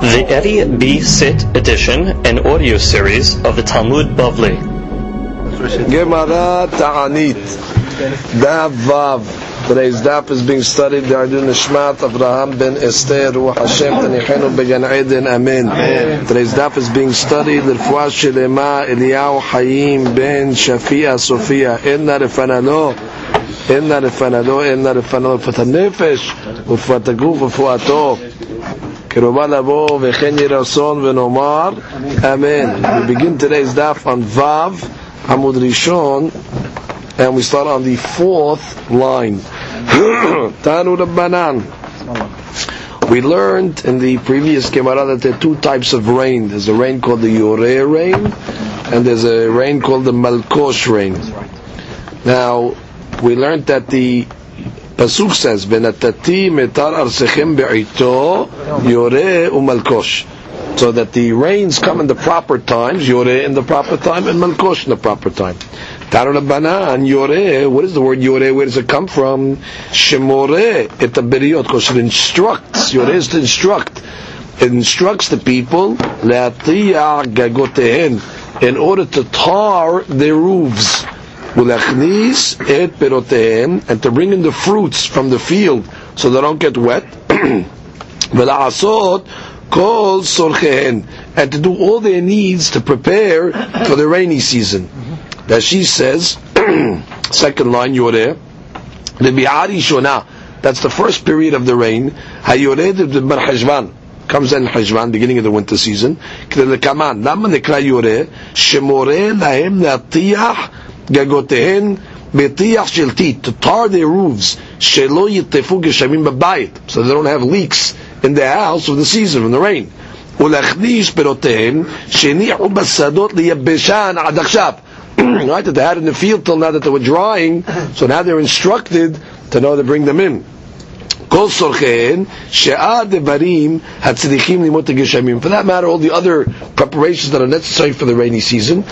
The Eddie B. Sit edition and audio series of the Talmud Bavli. Gemara Ta'anit. Daf Vav. Today's daf is being studied. They are doing Nishmat Avraham ben Esther Ruach Hashem Tanichenu Began Eden Amen. Today's daf is being studied. L'rfuah Shelema Eliyahu Hayim ben Shafia Sofia. Inna Refanalo. Inna Refanalo. Inna Refanalo. רפואת הנפש ורפואת הגוף ורפואתו. קרובה לבוא וכן יהי רצון ונאמר אמן. We begin today's daf on Vav Amud Rishon and we start on the fourth line. Tanu Rabbanan. We learned in the previous Gemara that there are two types of rain. There's a rain called the Yoreh rain, and there's a rain called the Malkosh rain. Now, we learned that the Pasuk says, "Venatati metar arsechem be'ito yoreh umalkosh." So that the rains come in the proper times, yoreh in the proper time, and malkosh in the proper time. Taranabanan, Yoreh, what is the word Yoreh? Where does it come from? Shemoreh, et abiriyot, because it instructs, Yoreh is to instruct. It instructs the people, Le'atiyah gagotehen, in order to tar their roofs. Et perotehem, and to bring in the fruits from the field, so they don't get wet. Vela'asot, kol sorchehen, and to do all their needs to prepare for the rainy season that she says, second line, Yoreh, the Bihari Shona, that's the first period of the rain, comes in Hajvan, beginning of the winter season, Kaman, Lama Nekra Yoreh, Shemoreh Lahem Natiyah Gagotehen, Betiyah Sheltit, to tar their roofs, Shelo Yitefu Geshamim Babayit, so they don't have leaks in the house of the season, from the rain. ולהכניס פירותיהם שהניחו בשדות ליבשן עד עכשיו right, that they had in the field till now that they were drying, so now they're instructed to know to bring them in. For that matter, all the other preparations that are necessary for the rainy season.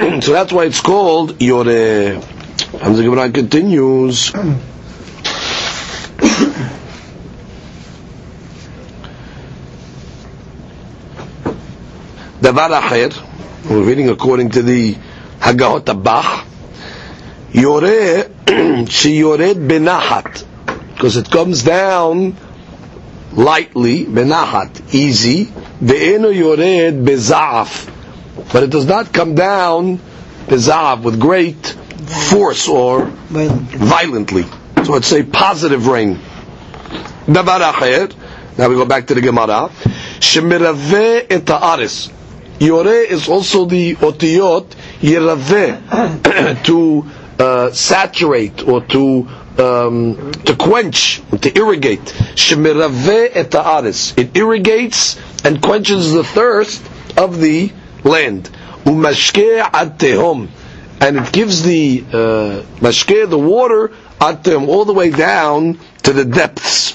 so that's why it's called Yore. And uh, the Gemara continues. Davar Acher, we're reading according to the Hagahot Abach, Yore, she Yored Benahat, because it comes down lightly, Benahat, easy, Ve'eno Yored Beza'af, but it does not come down bizav with great force or violently. So it's a positive rain. Now we go back to the Gemara. Shemirave et ha'aris. Yore is also the otiyot yirave to uh, saturate or to um, to quench, to irrigate. Shemirave et ha'aris. It irrigates and quenches the thirst of the land. Umashke tehom. And it gives the uh, mashke, the water, tehom, all the way down to the depths.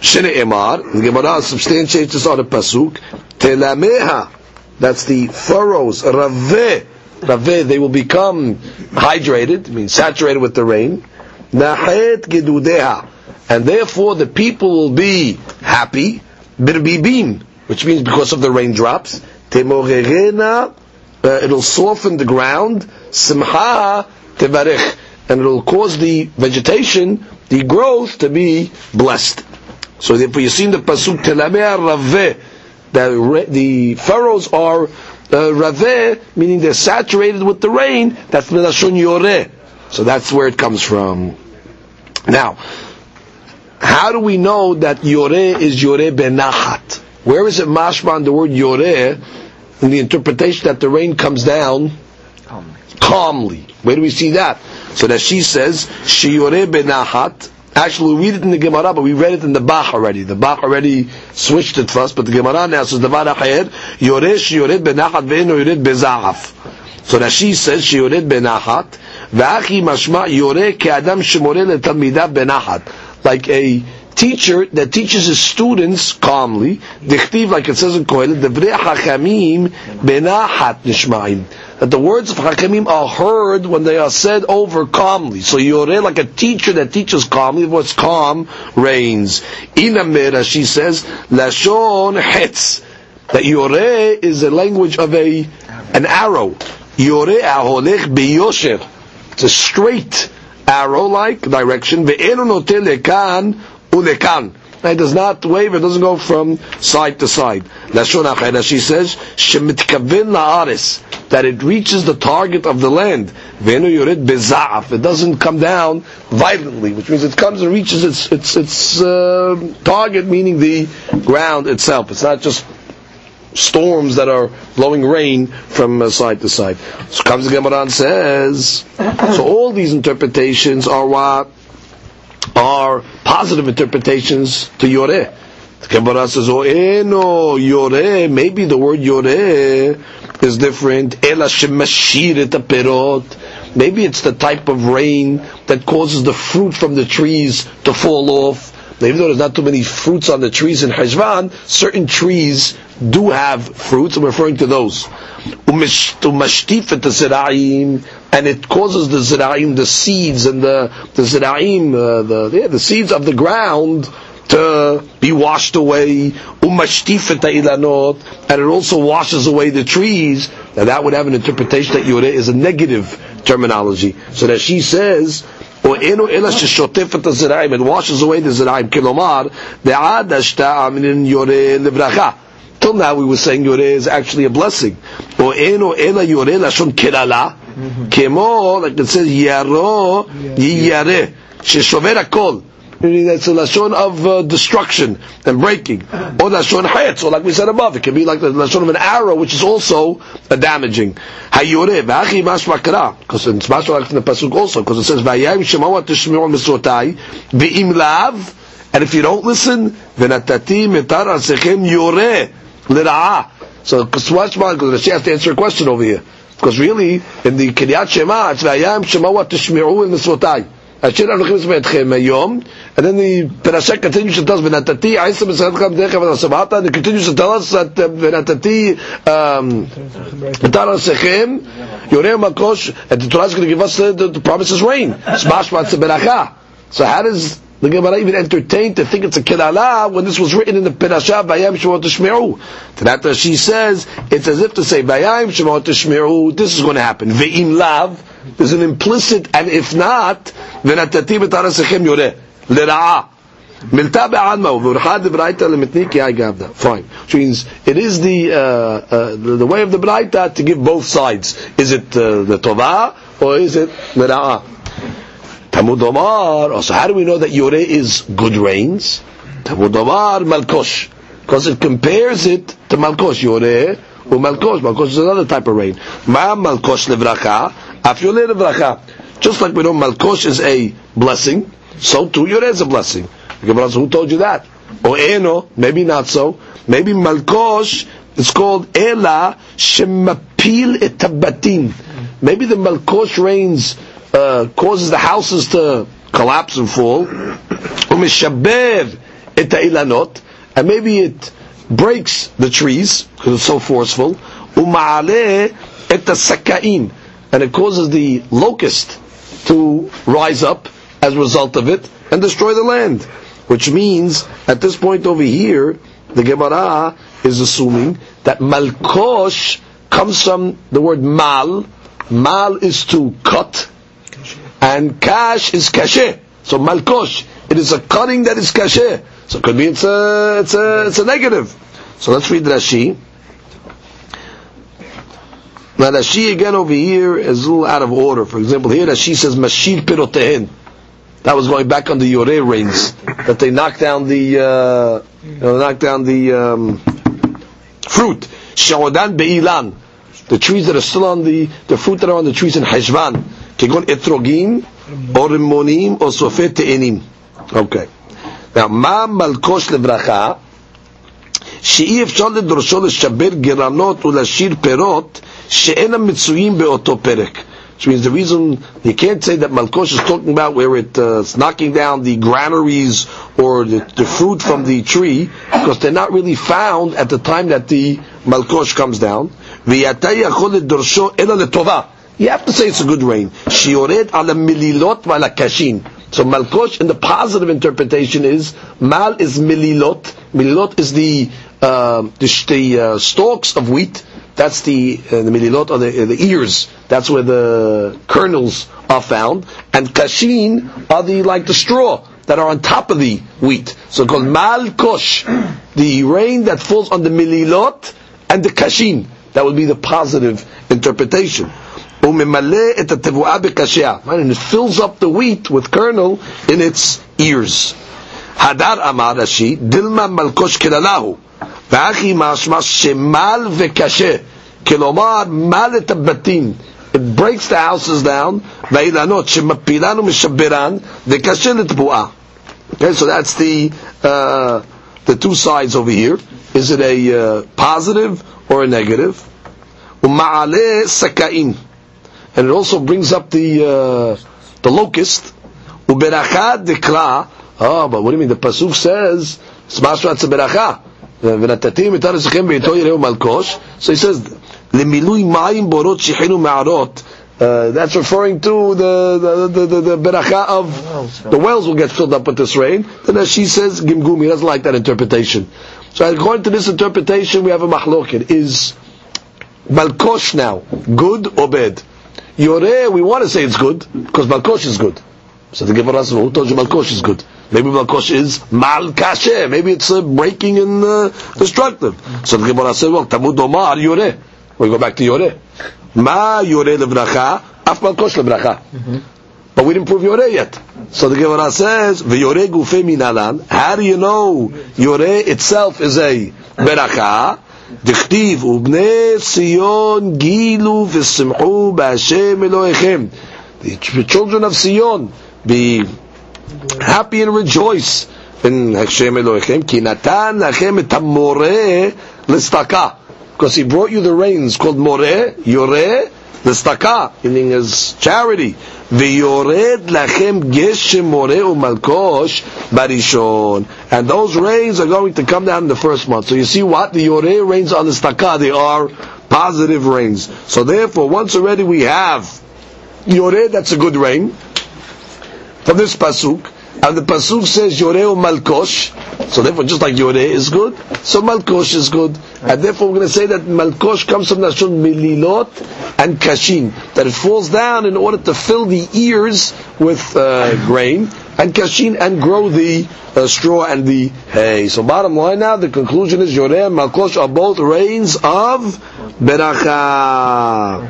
Shene Emar, the Gemara substantiates this on the pasuk. Telameha that's the furrows, raveh, raveh, they will become hydrated, I mean saturated with the rain. Nahet gedudeha, and therefore the people will be happy. Birbibim, which means because of the raindrops. Temorerena, uh, it'll soften the ground. Simha tevarech, and it'll cause the vegetation, the growth, to be blessed. So therefore you see in the pasuk telameh raveh the, the furrows are uh, meaning they're saturated with the rain. That's milashon yoreh. So that's where it comes from. Now, how do we know that yoreh is yoreh benachat? Where is it mashman the word yoreh in the interpretation that the rain comes down calmly? calmly. Where do we see that? So that she says she yoreh benachat Actually, we read it in the Gemara, but we read it in the Bach already. The Bach already switched it first, but the Gemara now says, Davar Achayer, Yoresh yoreh Benachat Ve'eno Yored Beza'af. So Rashi says, Yored Benachat, Ve'achi Mashma Yoreh Ke'adam Shemore Le'talmidav Benachat. Like a teacher that teaches his students calmly. Dichtiv, like it says in Kohelet, Devrei Hachamim benachat nishma'im. That the words of Hakamim are heard when they are said over calmly. So you're like a teacher that teaches calmly. What's calm reigns. In Inamera, she says, Lashon hetz. That Yoreh is a language of a an arrow. Yoreh aholech biyosher. It's a straight arrow-like direction. Ve'enu notel lekan ulekan. It does not waver, it doesn't go from side to side. Lashon achera, she says, shemitkavin la'aris, that it reaches the target of the land. Ve'enu yored beza'af, it doesn't come down violently, which means it comes and reaches its its its uh, target, meaning the ground itself. It's not just storms that are blowing rain from uh, side to side. So comes the Gemara and says, so all these interpretations are what? Are positive interpretations to Yoreh. The Gemara says, oh, eno, Yoreh, maybe the word Yoreh is different. Ela. Maybe it's the type of rain that causes the fruit from the trees to fall off. Even though there's not too many fruits on the trees in Hajvan, certain trees do have fruits. I'm referring to those. And it causes the zira'im, the seeds and the the zira'im, uh, the yeah, the seeds of the ground to be washed away. And it also washes away the trees. Now that would have an interpretation that Yoreh is a negative terminology. So that she says, or eno ela sheshotefet haziraim, it washes away the ziraim. Kilomar, de'ad ashta aminin yoreh livracha. Till now we were saying yoreh is actually a blessing. Or eno ela yoreh lashon kirala, kemo, like it says, yaro yiyareh, sheshover akol. Meaning that's a lashon of uh, destruction and breaking. Or lashon hayat, so like we said above, it can be like the lashon of an arrow, which is also uh, damaging. Hayore, v'achi mashma kara, because it's mashma like in the pasuk also, because it says, v'ayayim shemawa tishmiru misrotai, v'im lav, and if you don't listen, v'natati mitar asechem yoreh, l'ra'ah. So, because because she has to answer a question over here. Because really, in the Kiryat Shema, it's Vayam Shema wa Tishmi'u in the Misrotai. Asher Anochim Esmeetchem Hayom. And then the parasha continues to tell and tells Benatati Aisa B'Sadcham Decha V'Nasavata. And it continues to tell us that uh, Benatati B'Tara um, Sechem Yoreh Makosh. And the Torah is going to give us the, the, the promises rain. Smash Matzah Beracha. So how does the Gemara even entertain to think it's a kirala when this was written in the Perashah Vayam Shemot Tishmeru? To that she says it's as if to say Vayam Shemot Tishmeru. This is going to happen. Ve'im lav. There's an implicit, and if not, V'natati b'tarasechem yoreh l'ra'ah. Milta be'alma u'v'urchad d'braita l'mitni ki gavda. Fine. Which means it is the, uh, uh, the, the way of the braita to give both sides. Is it uh, the tova or is it l'ra'ah? Tamud Omar. So how do we know that Yoreh is good rains? Tamud Omar Malkosh. Because it compares it to Malkosh. Yoreh or Malkosh. Malkosh is another type of rain. Ma Malkosh levracha. Af Yoreh levracha. Just like we know Malkosh is a blessing, so too Yoreh is a blessing. Who told you that? Or Eno, maybe not so. Maybe Malkosh is called Ela Shemapil etabatim. Maybe the Malkosh rains uh, causes the houses to collapse and fall. Umishaber ilanot, and maybe it breaks the trees because it's so forceful. Umaale sakain, and it causes the locust to rise up as a result of it and destroy the land. Which means, at this point over here, the Gemara is assuming that malkosh comes from the word mal. Mal is to cut, and kash is kashe. So malkosh, it is a cutting that is kashe. So it could be it's a it's a it's a negative. So let's read Rashi. Now Rashi again over here is a little out of order. For example, here Rashi says Mashir Pirotehen. That was going back on the Yoreh rains that they knocked down the uh, you know, knocked down the um, fruit. Shawadan Beilan, the trees that are still on the the fruit that are on the trees in Hajvan. Kegon Etrogim or Rimonim or Sofet Te'enim. Okay. Now, Ma Malkosh Levracha, שאי אפשר לדרשו לשבר גירעונות ולהשאיר פירות שאינם מצויים באותו פרק. Which means the reason you can't say that Malkosh is talking about where it, uh, it's knocking down the granaries or the, the, fruit from the tree, because they're not really found at the time that the Malkosh comes down. You have to say it's a good rain. Shiored ala mililot vala kashin. So malkosh in the positive interpretation is mal is mililot. Mililot is the uh, the, the uh, stalks of wheat. That's the uh, the mililot or the, the ears. That's where the kernels are found. And kashin are the like the straw that are on top of the wheat. So called malkosh, the rain that falls on the mililot and the kashin. That would be the positive interpretation וממלא את התבואה בקשיה. And it fills up the wheat with kernel in its ears. הדר אמר רש"י, דילמה מלקוש כללהו, ואחי משמע שמל וקשה. כלומר, מל את הבתים. It breaks the houses down, והאילנות שמפילן ומשברן, וקשה לתבואה. Okay, so that's the, uh, the two sides over here. Is it a uh, positive or a negative? ומעלה סקאים and it also brings up the uh, the locust. Uberacha dekra. Oh, but what do you mean? The pasuk says smashat beracha. ונתתים את ארצכם בעתו יראו מלקוש. So he says, למילוי מים בורות שיחנו מערות. Uh, that's referring to the the the, the, the beracha of the wells will get filled up with this rain. Then as she says, gimgum, he doesn't like that interpretation. So according to this interpretation, we have a mahloket. Is malkosh now good or bad? Yoreh, we want to say it's good, because Malkosh is good. So the Gemara says, who told you Malkosh is good? Maybe Malkosh is Mal Kasher. Maybe it's uh, breaking and uh, destructive. So the Gemara says, well, Tamud Omar Yoreh. We go back to Yoreh. Ma Yoreh lebracha, af Malkosh lebracha. Mm-hmm. But we didn't prove Yoreh yet. So the Gemara says, V'yoreh gufe minalan. How do you know Yoreh itself is a beracha? דכתיב, ובני ציון גילו ושמחו בהשם אלוהיכם. The children of Sion, be happy and rejoice in Hashem Elohim, כי נתן לכם את המורה לצדקה. Because he brought you the rains called more, יורה, לצדקה, meaning as charity. ויורד לכם גשם מורה ומלקוש בראשון. And those rains are going to come down in the first month. So you see what? The yore rains on the staka, they are positive rains. So therefore, once already we have yore, that's a good rain. From this pasuk, and the pasuk says Yoreh Malkosh, so therefore just like Yoreh is good, so Malkosh is good. And therefore we're going to say that Malkosh comes from Nashon Mililot and Kashin, that it falls down in order to fill the ears with uh, grain, and Kashin and grow the uh, straw and the hay. So bottom line now, the conclusion is Yoreh and Malkosh are both rains of Beracha.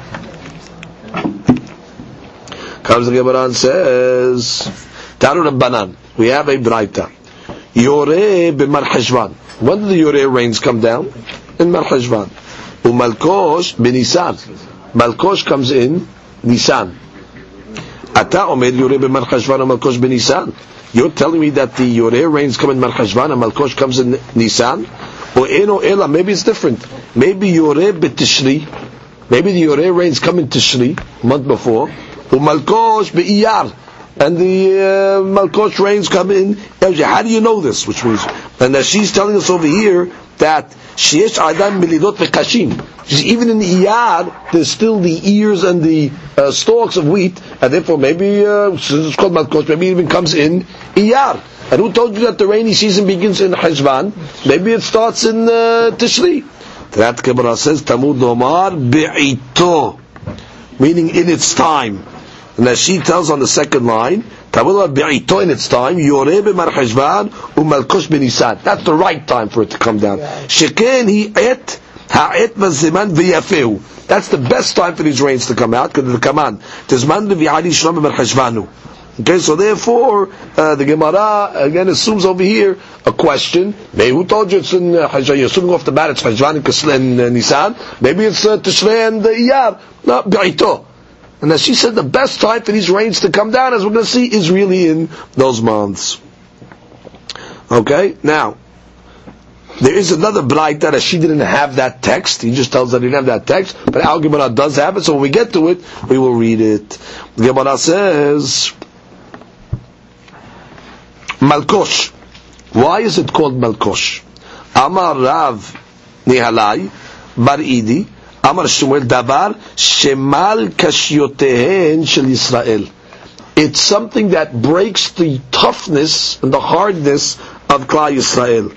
Comes the Gemara and says, Taru Rabbanan. We have a Braita. Yore b'Marcheshvan. When did the Yore rains come down? In Marcheshvan. Umalkosh b'Nisan. Malkosh comes in Nisan. Ata omed Yore b'Marcheshvan umalkosh b'Nisan. You're telling me that the Yore rains come in Marcheshvan and Malkosh comes in Nisan? Or Eno Ela, maybe it's different. Maybe Yore b'Tishri. Maybe the Yore rains come in Tishri, month before. Umalkosh b'Iyar and the uh, Malkosh rains come in. How do you know this? Which means, and she's telling us over here that sheesh adam milidot v'kashim. Even in the iyar, there's still the ears and the uh, stalks of wheat, and therefore maybe uh, since it's called Malkosh, maybe it even comes in iyar. And who told you that the rainy season begins in Hajvan? Maybe it starts in uh, Tishri. That Gemara says Tamud Omar bi'ito, meaning in its time. And as she tells on the second line, bi'ito in its time, Yoreh b'marcheshvan u'malkosh b'nisan. That's the right time for it to come down. Sheken he et ha'et maziman. That's the best time for these rains to come out, because the command. Tizman v'yali shlom b'marcheshvanu. Okay, so therefore, uh, the Gemara again assumes over here a question. Maybe who told you it's in uh, You're assuming off the bat it's Hajvan and Nisan. Maybe it's uh, Tishrei and uh, Iyar. No, Bi'ito. And as she said, the best time for these rains to come down, as we're going to see, is really in those months. Okay, now, There is another Braita that she didn't have that text. He just tells that he didn't have that text, but Al Gemara does have it. So when we get to it, we will read it. The Gemara says, Malkosh. Why is it called Malkosh? Amar Rav Nihalai Bar Idi It's something that breaks the toughness and the hardness of Klal Yisrael.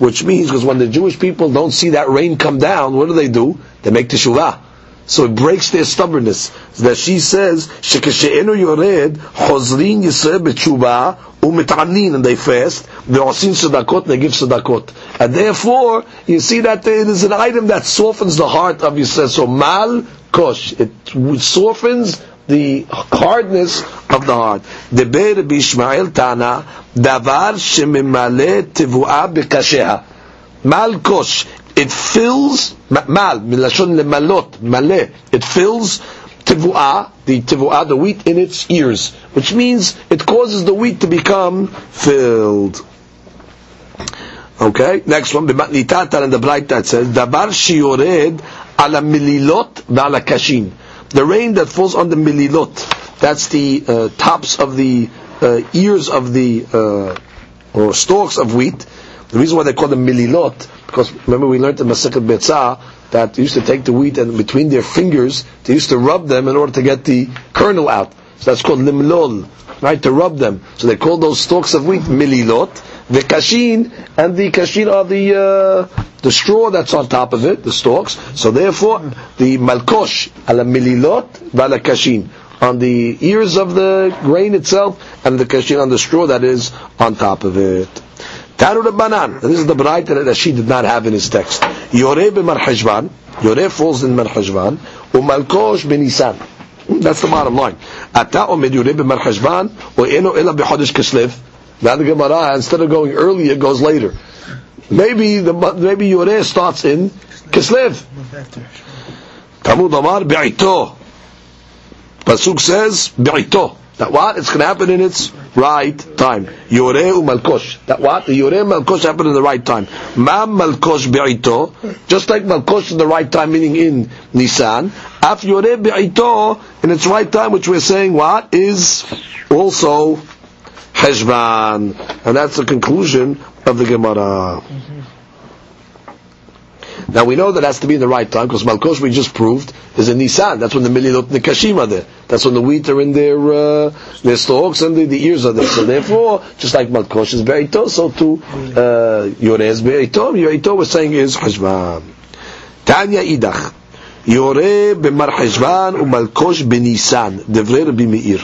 Which means, because when the Jewish people don't see that rain come down, what do they do? They make teshuvah. So it breaks their stubbornness. That she says, "Shekeshe'enu yored chozrin Yisrael b'tshuva u'mit'anin," and they fast. They osin sedakot, they give sedakot, and therefore you see that it is an item that softens the heart of Yisrael. So mal kosh, it softens the hardness of the heart. The Deber b'Ishmael Tana davar shemimale tevuah b'kasheha. Mal kosh, it fills mal milashon lemalot male. It fills tivuah, the tivuah, the wheat in its ears, which means it causes the wheat to become filled. Okay, next one. B'matnitata and the bright that says davar shiyored ala mililot v'ala kashin. The rain that falls on the mililot, that's the uh, tops of the uh, ears of the uh, or stalks of wheat. The reason why they call them mililot because remember we learned in Masechet Betzah that they used to take the wheat and between their fingers they used to rub them in order to get the kernel out. So that's called limlol, right? To rub them. So they call those stalks of wheat mililot. The kashin and the kashin are the uh, the straw that's on top of it, the stalks. So therefore, the malkosh ala mililot vala kashin on the ears of the grain itself, and the kashin on the straw that is on top of it. Rabbanan. This is the Braita that she did not have in his text. Yoreh b'marhajvan. Yoreh falls in marhajvan. Umalkosh b'nisan. That's the bottom line. Ata omed yoreh b'marhajvan. U'eno ela b'chodesh kislev. Now the Gemara, instead of going earlier, goes later. Maybe the maybe Yoreh starts in Kislev. Talmud Amar bi'ito. Pasuk says bi'ito. That what? It's going to happen in its right time. Yoreh u'malkosh. That what? The yoreh malkosh happen in the right time. Ma malkosh be'ito. Just like malkosh in the right time, meaning in Nisan. Af yoreh be'ito, in its right time, which we're saying what? Is also Heshvan. And that's the conclusion of the Gemara. Mm-hmm. Now we know that has to be in the right time because Malkosh we just proved is in Nisan. That's when the Mililot Nikashim are there. That's when the wheat are in their uh, their stalks and the, the, ears are there. So therefore, just like Malkosh is Be'ito, so too uh, Yoreh Be'ito. Be'ito we're saying is Hashvan. Tanya Idach. Yoreh b'mar Hashvan u'malkosh b'Nisan. Devrei Rabbi Meir.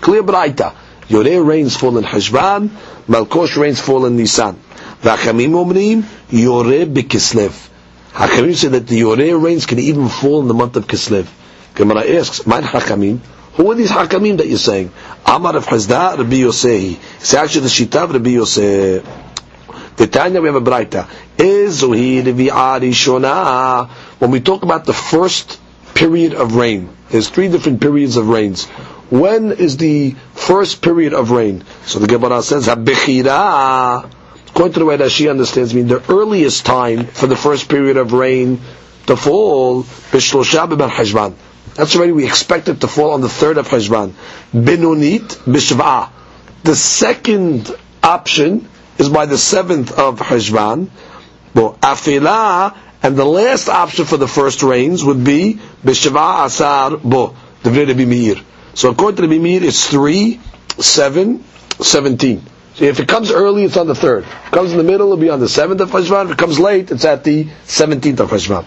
Clear Braita. Yoreh rains fall in Hashvan, Malkosh rains fall in Nisan. V'achamim omrim Yoreh b'Kislev. Hakamim say that the Yoreh rains can even fall in the month of Kislev. Gemara asks, Man Hakamim? Who are these Hakamim that you're saying? Amar of Hazda, Rabbi Yosei. It's actually the Shita of Rabbi Yosei. The Tanya we have a Braita. Ezuhi Shona. When we talk about the first period of rain, there's three different periods of rains. When is the first period of rain? So the Gemara says, Habechira according to the way that she understands, mean the earliest time for the first period of rain to fall, b'shlosha b'ben hajban. That's already we expect it to fall on the third of hajban. Benunit b'shva. The second option is by the seventh of hajban. Well, afila, and the last option for the first rains would be b'shva asar bo, the Rebbe Meir. So according to the Meir, it's three, seven, seventeen. If it comes early, it's on the third. If it comes in the middle, it'll be on the seventh of Cheshvan. If it comes late, it's at the seventeenth of Cheshvan.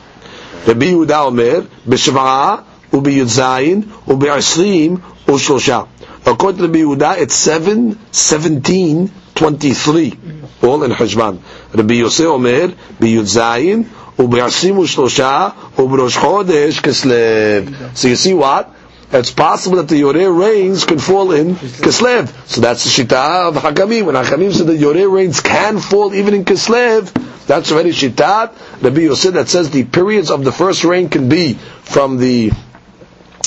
Rabbi Yehuda Omer, b'shva'a, u'biyud zayin, u'bi'asrim, u'shlosha. According to Rabbi Yehuda, it's seven, seventeen, twenty-three, all in Cheshvan. Rabbi Yosef Omer, biyud zayin, u'bi'asrim, u'shlosha, u'b'rosh chodesh, kislev. So you see what? it's possible that the Yoreh rains could fall in Kislev. So that's the Shita of Hakamim. When Hakamim said that Yoreh rains can fall even in Kislev, that's already Shitat. Rabbi Yosef that says the periods of the first rain can be from the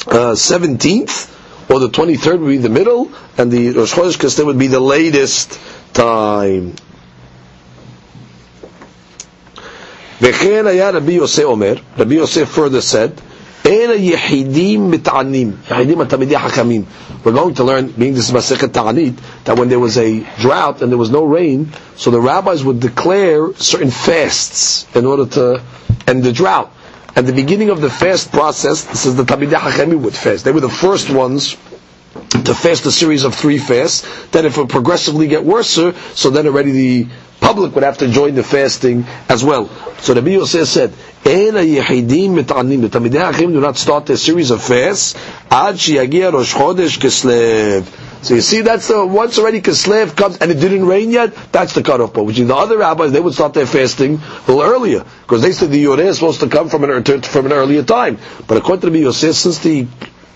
uh, 17th or the 23rd would be the middle, and the Rosh Chodesh Kislev would be the latest time. וכן היה רבי יוסי אומר, רבי יוסי further said, אין היחידים מתענים, יחידים התלמידי חכמים. We're going to learn, being this is Masechet Ta'anit, that when there was a drought and there was no rain, so the rabbis would declare certain fasts in order to end the drought. At the beginning of the fast process, this is the Talmidei Chachamim would fast. They were the first ones to fast a series of three fasts. Then if it progressively get worse, so then already the public would have to join the fasting as well. So the Yosef said, "En yehidim mitanim." The Talmidei Chachamim do not start a series of fasts ad Rosh Chodesh. So you see, that's the once already Kislev comes and it didn't rain yet. That's the cutoff point. Which is the other rabbis they would start their fasting a little earlier because they said the Yoreh is supposed to come from an from an earlier time. But according to the Yosef, since the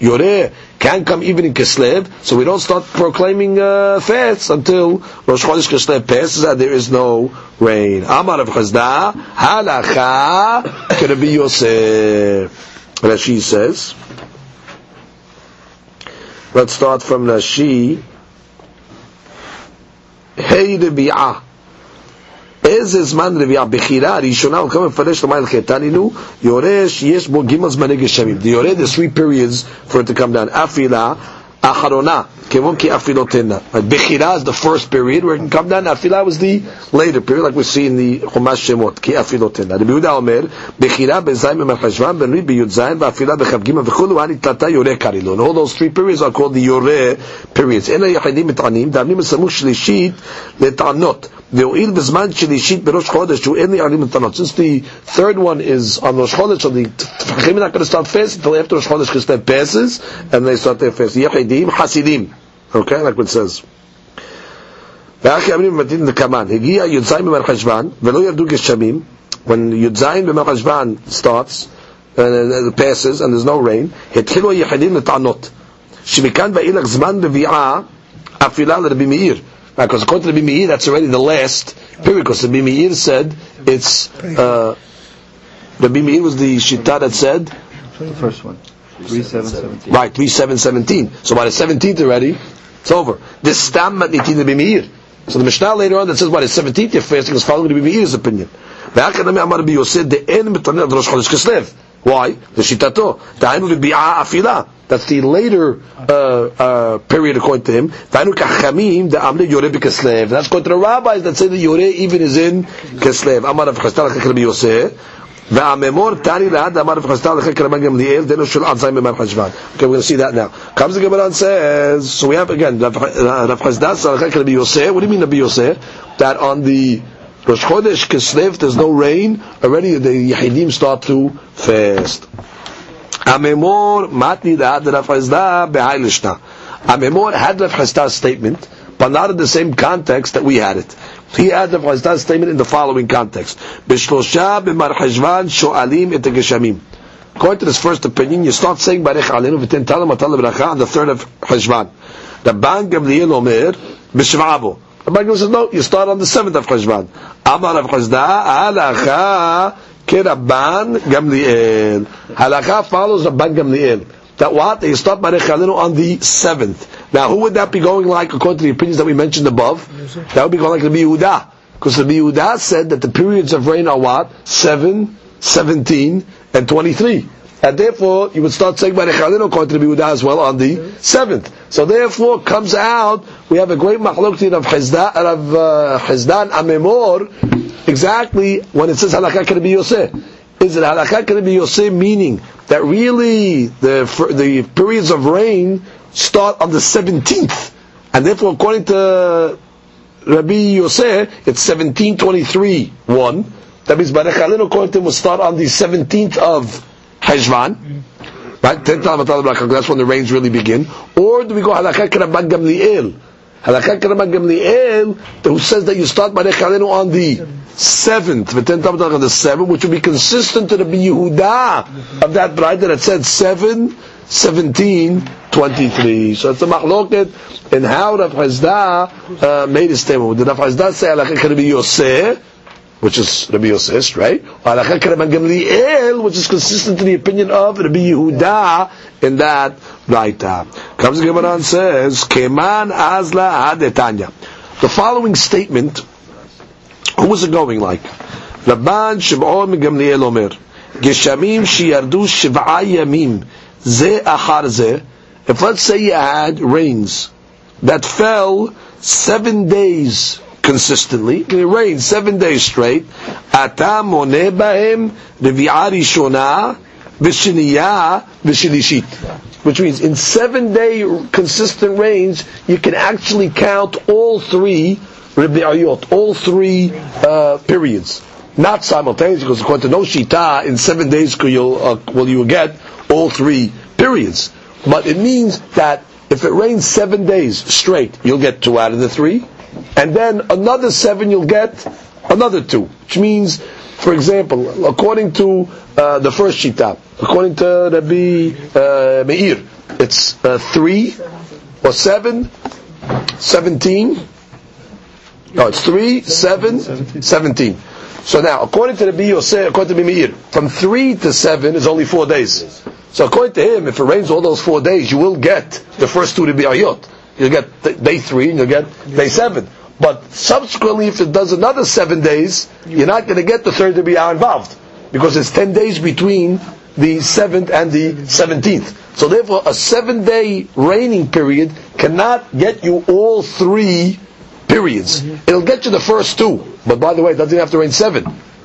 Yoreh can come even in Kislev, so we don't start proclaiming uh, fasts until Rosh Chodesh Kislev passes and there is no rain. Amar of Chazda, halacha Rabbi Yosef. Rashi says, let's start from Rashi. Hey Rebi'ah. איזה זמן רביעה? בחירה הראשונה, הוא כמה מפרש למה הלכתנינו, יורש, יש בו גימל זמני גשמים. The יורד is three periods for it to come down. אפילה, אחרונה, כמון כי אפילותנה. בחירה is the first period where it can come down, אפילה was the later period, like we see in the חומש שמות, כי אפילותנה. רבי יהודה אומר, בחירה בזין במרחשוון, בנוי בי"ז, ואפילה בכ"ג וכולו, הנתלתה יורה קרילון. All those three periods are called the יורה periods. אין היחידים מתענים, דאבנים בסמוך שלישית לטענות. והואיל בזמן שלישית בראש חודש, שהוא אין לי עלים מתנות. Since the third one is on Rosh Chodesh, so the Tfachim are not going to start fasting until after Rosh Chodesh Kislev passes, and they start their fast. יחידים, חסידים. Okay, like what it says. ואחי אמרים במתין לקמן, הגיע י"ז במרחשוון, ולא ירדו גשמים, when י"ז במרחשוון starts, and it passes, and there's no rain, התחילו היחידים לטענות, שמכאן ואילך זמן רביעה, אפילה לרבי מאיר. Because according to the Meir, that's already the last period. Because the Meir said it's uh, the Meir was the shita that said the first one. Three seven seventeen. Right, three seven seventeen. So by the seventeenth already, it's over. This stam matnitin the Meir. So the Mishnah later on that says what is seventeenth you're fasting is following the Meir's opinion. Why? The shitato. That's the later uh, uh, period according to him. That's according to the rabbis that say the Yoreh even is in Kislev. Amar Rav Chastal Rabbi Yosef. והממור Okay, we're going to see that now. Comes the Gemara and says, so we have again, Rav Chasdal lecheker b'yoseh. What do you mean b'yoseh? That on the Rosh Chodesh Kislev, there's no rain, already the Yehidim start to fast. Amemor matni lehad Rav Chasdal b'hai. Amemor had Rav statement, but not in the same context that we had it. He had Rav Chazda's statement in the following context. B'shlosha b'mar cheshvan sho'alim et geshamim. According to this first opinion, you start saying Barech Alenu v'tin talam atal bracha on the third of Cheshvan. The Ban Gamliel Omer b'shva'abo. The Ban says no, you start on the seventh of Cheshvan. Amar Rav Chazda alacha Rabban Gamliel. Halakha follows the Rabban Gamliel. That what? They start by Rechalinu on the seventh. Now, who would that be going like according to the opinions that we mentioned above? That would be going like the Yehuda. Because the Yehuda said that the periods of rain are what? 7, 17, and 23. And therefore, you would start saying by Rechalinu according to the Yehuda as well on the seventh. So therefore, comes out, we have a great machloktin of Hezdan, of uh, Amemor, exactly when it says halakha can be Yosef. Is it halakha can be Yosef meaning that really the the periods of rain start on the seventeenth, and therefore according to Rabbi Yosef, it's seventeen twenty three one. That means Barechalin according to him will start on the seventeenth of Heshvan. Right? That's when the rains really begin. Or do we go halakha Gamliel? Halakha Rabban Gamliel, who says that you start by Rechalenu on the seventh, on the seventh, which would be consistent to the Yehuda of that bride that said seven, seventeen, twenty-three. So it's a machloket in how Rav Hazda uh, made his statement. Did Rav Hazda say Halakha Rabbi Yosef? which is Rabbi Yosef, right? Which is consistent to the opinion of Rabbi Yehuda in that Raita. Comes the Gemara and says, Keman Azla Adetanya. The following statement, who was it going like? Rabban Shimon Gamliel Omer, Geshamim Shiyardu Shiva Yamim, Ze Achar Ze. If let's say you had rains that fell seven days consistently. It rained seven days straight. Atam mone bahem revi'ah rishona v'shiniyah v'shinishit. Which means in seven day consistent rains, you can actually count all three Ribi'ayot, all three uh, periods. Not simultaneously, because according to no Shita, in seven days you'll, uh, well, you get all three periods. But it means that if it rains seven days straight, you'll get two out of the three. And then another seven, you'll get another two. Which means, for example, according to uh, the first Shita, according to Rabbi uh, Meir, it's uh, three or seven, seventeen. No, it's three, seven, seventeen. So now, according to the Yosef, according to Rabbi Meir, from three to seven is only four days. So according to him, if it rains all those four days, you will get the first two to be ayot. You'll get day three and you'll get day seven. But subsequently, if it does another seven days, you're not going to get the third to be involved because it's ten days between the seventh and the seventeenth. So therefore, a seven-day raining period cannot get you all three periods. Mm-hmm. It'll get you the first two, but by the way, it doesn't have to rain seven.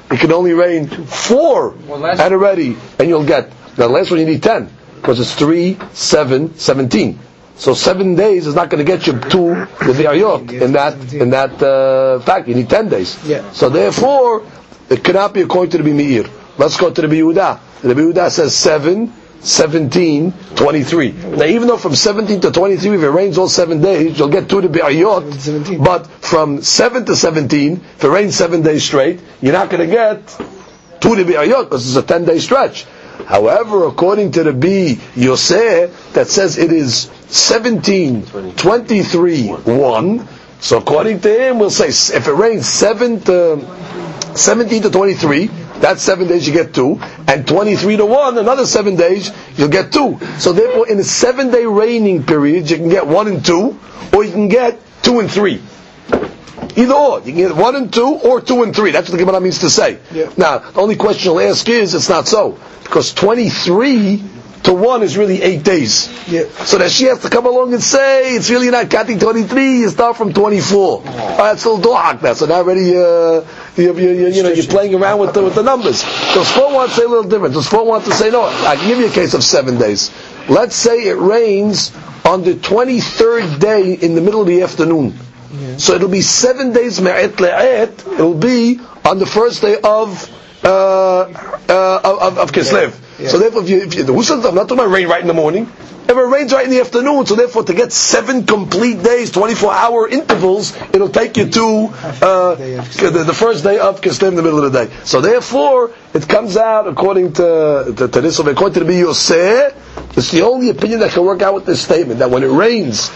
It can only rain four well, and already, and you'll get the last one. You need ten because it's three, seven, seventeen. So seven days is not going to get you to the ayot in that in that uh, fact. You need ten days. Yeah. So therefore, it cannot be according to the Meir. Let's go to the Yehuda. The Yehuda says seven 17, 23. Now, even though from 17 to 23, if it rains all seven days, you'll get two to be ayot. But from 7 to 17, if it rains seven days straight, you're not going to get two to be ayot because it's a 10 day stretch. However, according to the B Yoseh, that says it is 17, 23, 1. So according to him, we'll say if it rains 7 to, 17 to 23, that's seven days you get two, and 23 to one, another seven days you'll get two. So therefore, in a seven day raining period, you can get one and two, or you can get two and three. Either or, you can get one and two, or two and three. That's what the Gemara means to say. Yeah. Now, the only question I'll ask is, it's not so, because 23 to one is really eight days. Yeah. So that she has to come along and say, it's really not counting 23, you start from 24. Oh. that's still dohak now. So now already, uh, you, you, you, you know, you're playing around with the, with the numbers. Those four want to say a little different. Those four want to say, no, I can give you a case of seven days. Let's say it rains on the 23rd day in the middle of the afternoon. Yeah. So it'll be seven days me'et le'et. It'll be on the first day of, uh, uh, of, of Kislev. Yeah. So therefore, if you, if you, the I'm not talking about rain right in the morning. If it rains right in the afternoon, so therefore to get seven complete days, 24 hour intervals, it'll take you to uh, the, first day of Kislev in the middle of the day. So therefore, it comes out according to, to, to this, according to the Yoseh, it's the only opinion that can work out with this statement, that when it rains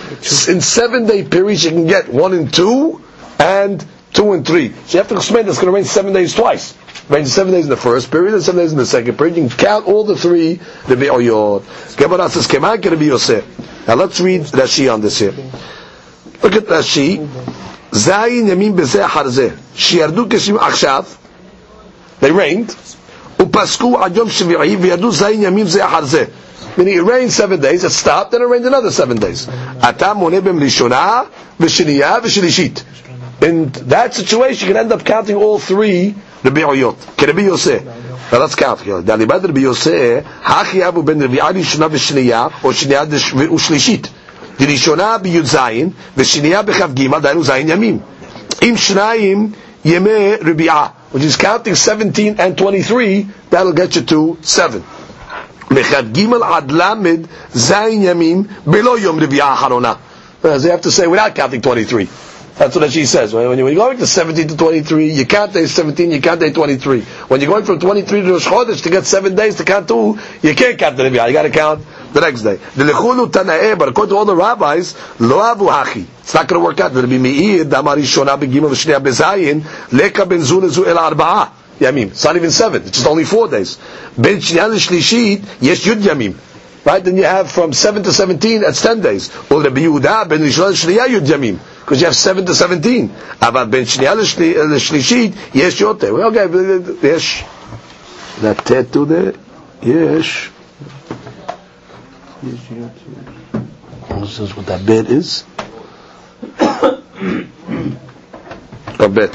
in seven day periods, you can get one and two, and two and three. So you have to explain that it's going to rain seven days twice rains seven days in the first period and seven days in the second period. You can count all the three. Gemara says, Keman Rabbi Yosef. Now let's read Rashi on this here. Look at Rashi. Zayin yamin bezeh harzeh. Shiardu keshim achshav. They rained. Upasku ad yom shvi'i v'yardu zayin yamin zeh harzeh. Meaning it rained seven days, it stopped, then it rained another seven days. Atam moneh b'm rishonah, v'shiniyah, v'shilishit In that situation, you can end up counting all three רבי עויות, כרבי יוסי. let's count here. דליבד רבי יוסי, הכי אבו בין רביעה ראשונה ושנייה, או שנייה ושלישית. דראשונה בי"ז, ושנייה בכ"ג, דהיינו זין ימים. אם שניים ימי רביעה, which is counting 17 and 23, that'll get you to 7. מכ"ג עד ל' זין ימים, בלא יום רביעה האחרונה. As they have to say without counting 23. That's what she says. When you're going to 17 to 23, you count day 17, you count day 23. When you're going from 23 to Rosh Chodesh to get seven days to count two, you can't count the Riviyah. You got to count the next day. The lechulu tanae, but according to all the rabbis, lo avu hachi. It's not going to work out. There'll be me'ir, damari shona begimel v'shnei bezayin, leka ben zu el arba'ah. Yamim. It's not even seven. It's just only four days. Ben shnei shlishit, yes yud yamim right? Then you have from 7 to 17, that's 10 days. Or Rabbi Yehuda ben Rishon Shliya Yud Yamim. Because you have 7 to 17. אבל בין שנייה לשלישית יש יותר. Okay, יש. לתת to the, יש. This is what that bet is. A bet.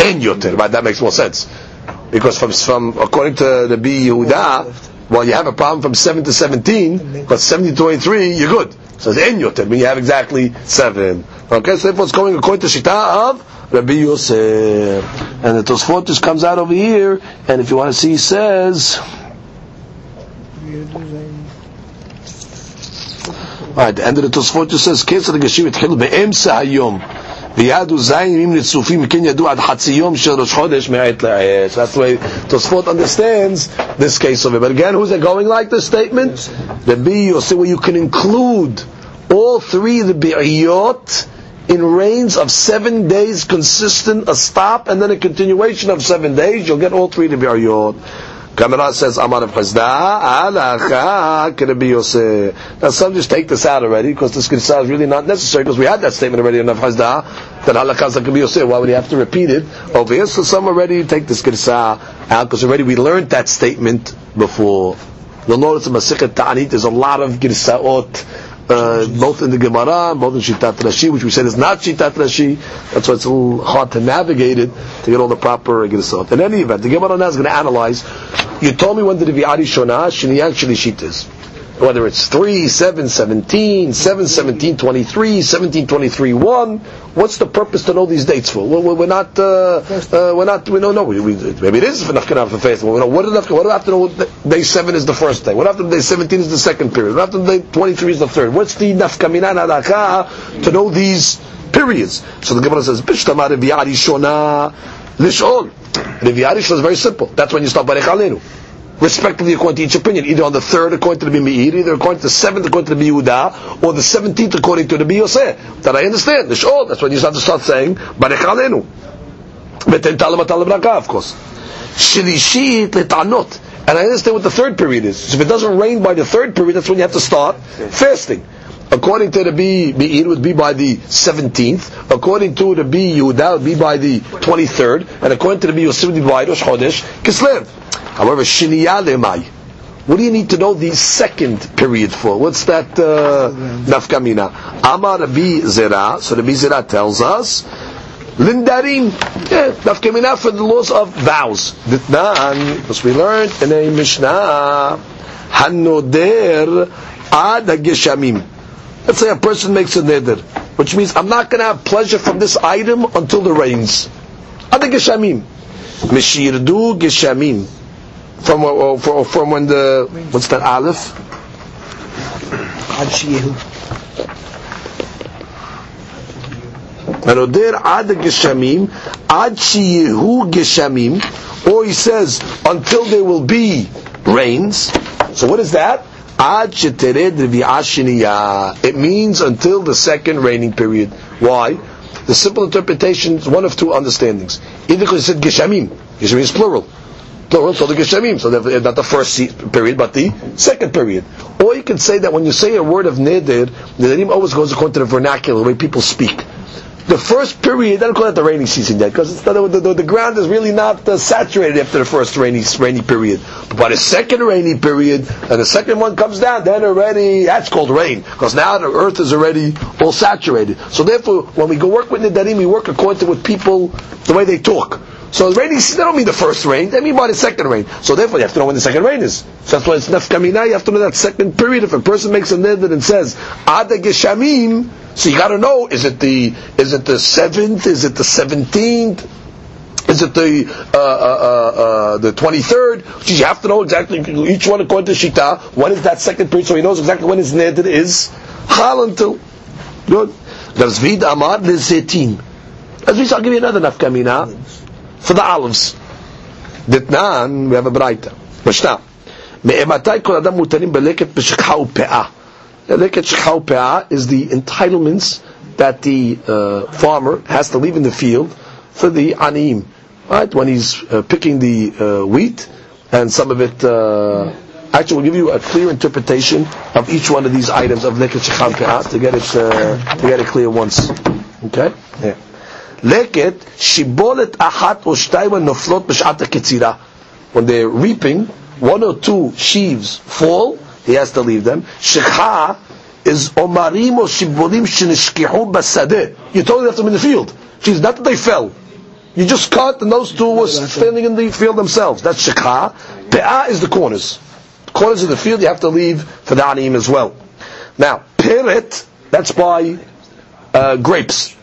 And yoter, but that makes more sense. Because from, from according to the B Yehuda, well, you have a problem from 7 to 17, but 70 to 23, you're good. So it's in your meaning you have exactly 7. Okay, so therefore it's going according to Shita of Rabbi Yosef. And the Tosfotus comes out over here, and if you want to see, he says... All right, the end of the Tosfot just says, Hayom." V'yadu zayim nitzufim ken yadu ad chatziyom shel Rosh Chodesh me'ayit la'esh. That's the way Tosfot understands this case of it. But again, who's it going like this statement? The B, you see where you can include all three the biyot in rains of seven days consistent, a stop, and then a continuation of seven days. You'll get all three the biyot. Kamara says, Amar of Alacha, Kirabi Yosef. Now some just take this out already, because this Kirsah is really not necessary, because we had that statement already in Av Chazda, that is Kirabi Yosef. Why would you have to repeat it over here? So some already take this Kirsah out, because already we learned that statement before. You'll notice in Masichet Ta'anit, there's a lot of Girsaot, uh, both in the Gemara, both in Shitat Rashi, which we said is not Shitat Rashi. That's why it's a little hard to navigate it to get all the proper Girsot. In any event, the Gemara now is going to analyze. You told me when the Rivi'ari Shonah, Shiniyah Shilishit is whether it's 3, 7, 17, 7, 17, 23, 17, 23, 1. What's the purpose to know these dates for? We're, not, uh, uh, we're not, we don't know. We, we, maybe it is for Nafkanah for faith. What do what do I have to know day 7 is the first day? What after day 17 is the second period? What after day 23 is the third? What's the Nafkamina Nadaka to know these periods? So the Gemara says, Bishtama Shona Lishol. Is very simple. That's when you start Barech Alenu respectively according to each opinion, either on the third according to the Bimeir, either according to the seventh according to the Yehuda, or the seventeenth according to the Biyoseh. That I understand. The Shol, that's when you start to start saying, Barech Alenu. Beten Talam Talam of course. Shilishit Letanot. And I understand what the third period is. So if it doesn't rain by the third period, that's when you have to start fasting. According to the B, it would be by the 17th. According to the B, Yehuda, would be by the 23rd. And according to the B, Yosef, it would be by Rosh Chodesh, Kislev. However, Shiniya lemay. What do you need to know the second period for? What's that uh, nafkamina? Amar Rabbi Zera. So Rabbi Zera tells us, Lindarim, yeah, nafkamina for the laws of vows. Ditnan, because we learned in a Mishnah, Hanoder ad geshamim. Let's say a person makes a neder, which means I'm not going to have pleasure from this item until the rains. Ad geshamim. Mishirdu geshamim from uh, from, from when the what's that aleph? Anoder ad geshamim ad shiyehu geshamim, or he says until there will be rains. So what is that? It means until the second raining period. Why? The simple interpretation is one of two understandings. Either because it said geshamim, geshamim is plural plural, so the Geshamim. So not the first period, but the second period. Or you can say that when you say a word of Neder, the Nedim always goes according to the vernacular, the way people speak. The first period, I don't call it the rainy season yet, because the, the, the, ground is really not uh, saturated after the first rainy rainy period. But by the second rainy period, and the second one comes down, then already, that's called rain, because now the earth is already all saturated. So therefore, when we go work with Nidarim, we work according to what people, the way they talk. So rainy season, they don't mean the first rain, they mean by the second rain. So therefore you have to know when the second rain is. So that's why it's nafkamina, you have to know that second period. If a person makes a neder and says, Ada Geshamim, so you gotta know, is it the, is it the seventh, is it the seventeenth? Is it the uh, uh, uh, uh the twenty third? You have to know exactly each one according to Shita. When is that second period? So he knows exactly when his neder is chal until. Good. There's vid amar lezetin. We shall give you another nafkamina for the olives. Ditnan, we have a braita. Mishnah. מאימתי כל אדם מותרים בלקט בשכחה ופאה? Leket shechau pe'ah is the entitlements that the uh, farmer has to leave in the field for the anim. Right? When he's uh, picking the uh, wheat, and some of it uh, Actually, we'll give you a clear interpretation of each one of these items of leket shechan pe'ah to get it uh, to get it clear once. Okay? Yeah. Leket shibolet achat or shtayma noflot b'shat ketzira. When they're reaping, one or two sheaves fall, he has to leave them. Shekha is omarim or shibolim shenishkihu basadeh. You totally left them in the field. She's not that they fell. You just cut, and those two were standing in the field themselves. That's shekha. Pe'ah is the corners. The corners of the field you have to leave for the aniyim as well. Now, pirit, that's by uh, grapes.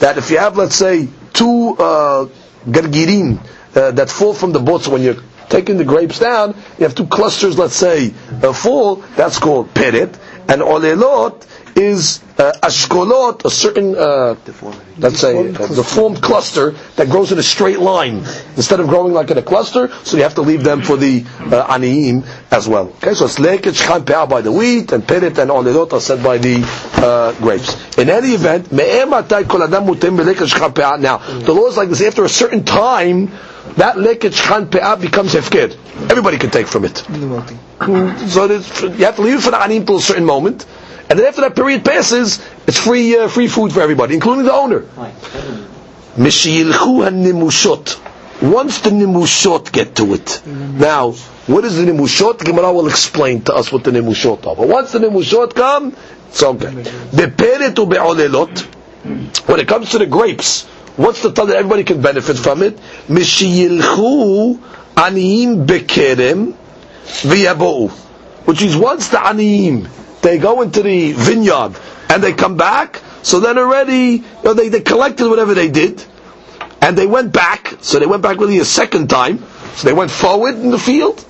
That if you have, let's say, two uh, gargirin uh, that fall from the boats when you're taking the grapes down, you have two clusters, let's say, uh, full, that's called pirit. And olelot is uh, ashkolot, a certain, uh, let's say, a deformed cluster that grows in a straight line instead of growing like in a cluster. So you have to leave them for the uh, aniyim as well. Okay, so it's lekech chan pe'ah by the wheat and perit and olelot are said by the uh, grapes. In any event, me'ematai kol adam mutem belekech chan pe'ah. Now, the law is like this: after a certain time, that lekech chan pe'ah becomes hefker. Everybody can take from it. So you have to leave it for the aniyim till a certain moment. And then after that period passes, it's free uh, free food for everybody, including the owner. Once the nimushot get to it. Now, what is the nimushot? Gemara will explain to us what the nimushot are. But once the nimushot come, it's okay. When it comes to the grapes, what's the time that everybody can benefit from it? Mishilchu aniyim bekerem v'yabu. Which is once the aniyim they go into the vineyard and they come back, so then already you know, they, they collected whatever they did, and they went back, so they went back really a second time, so they went forward in the field,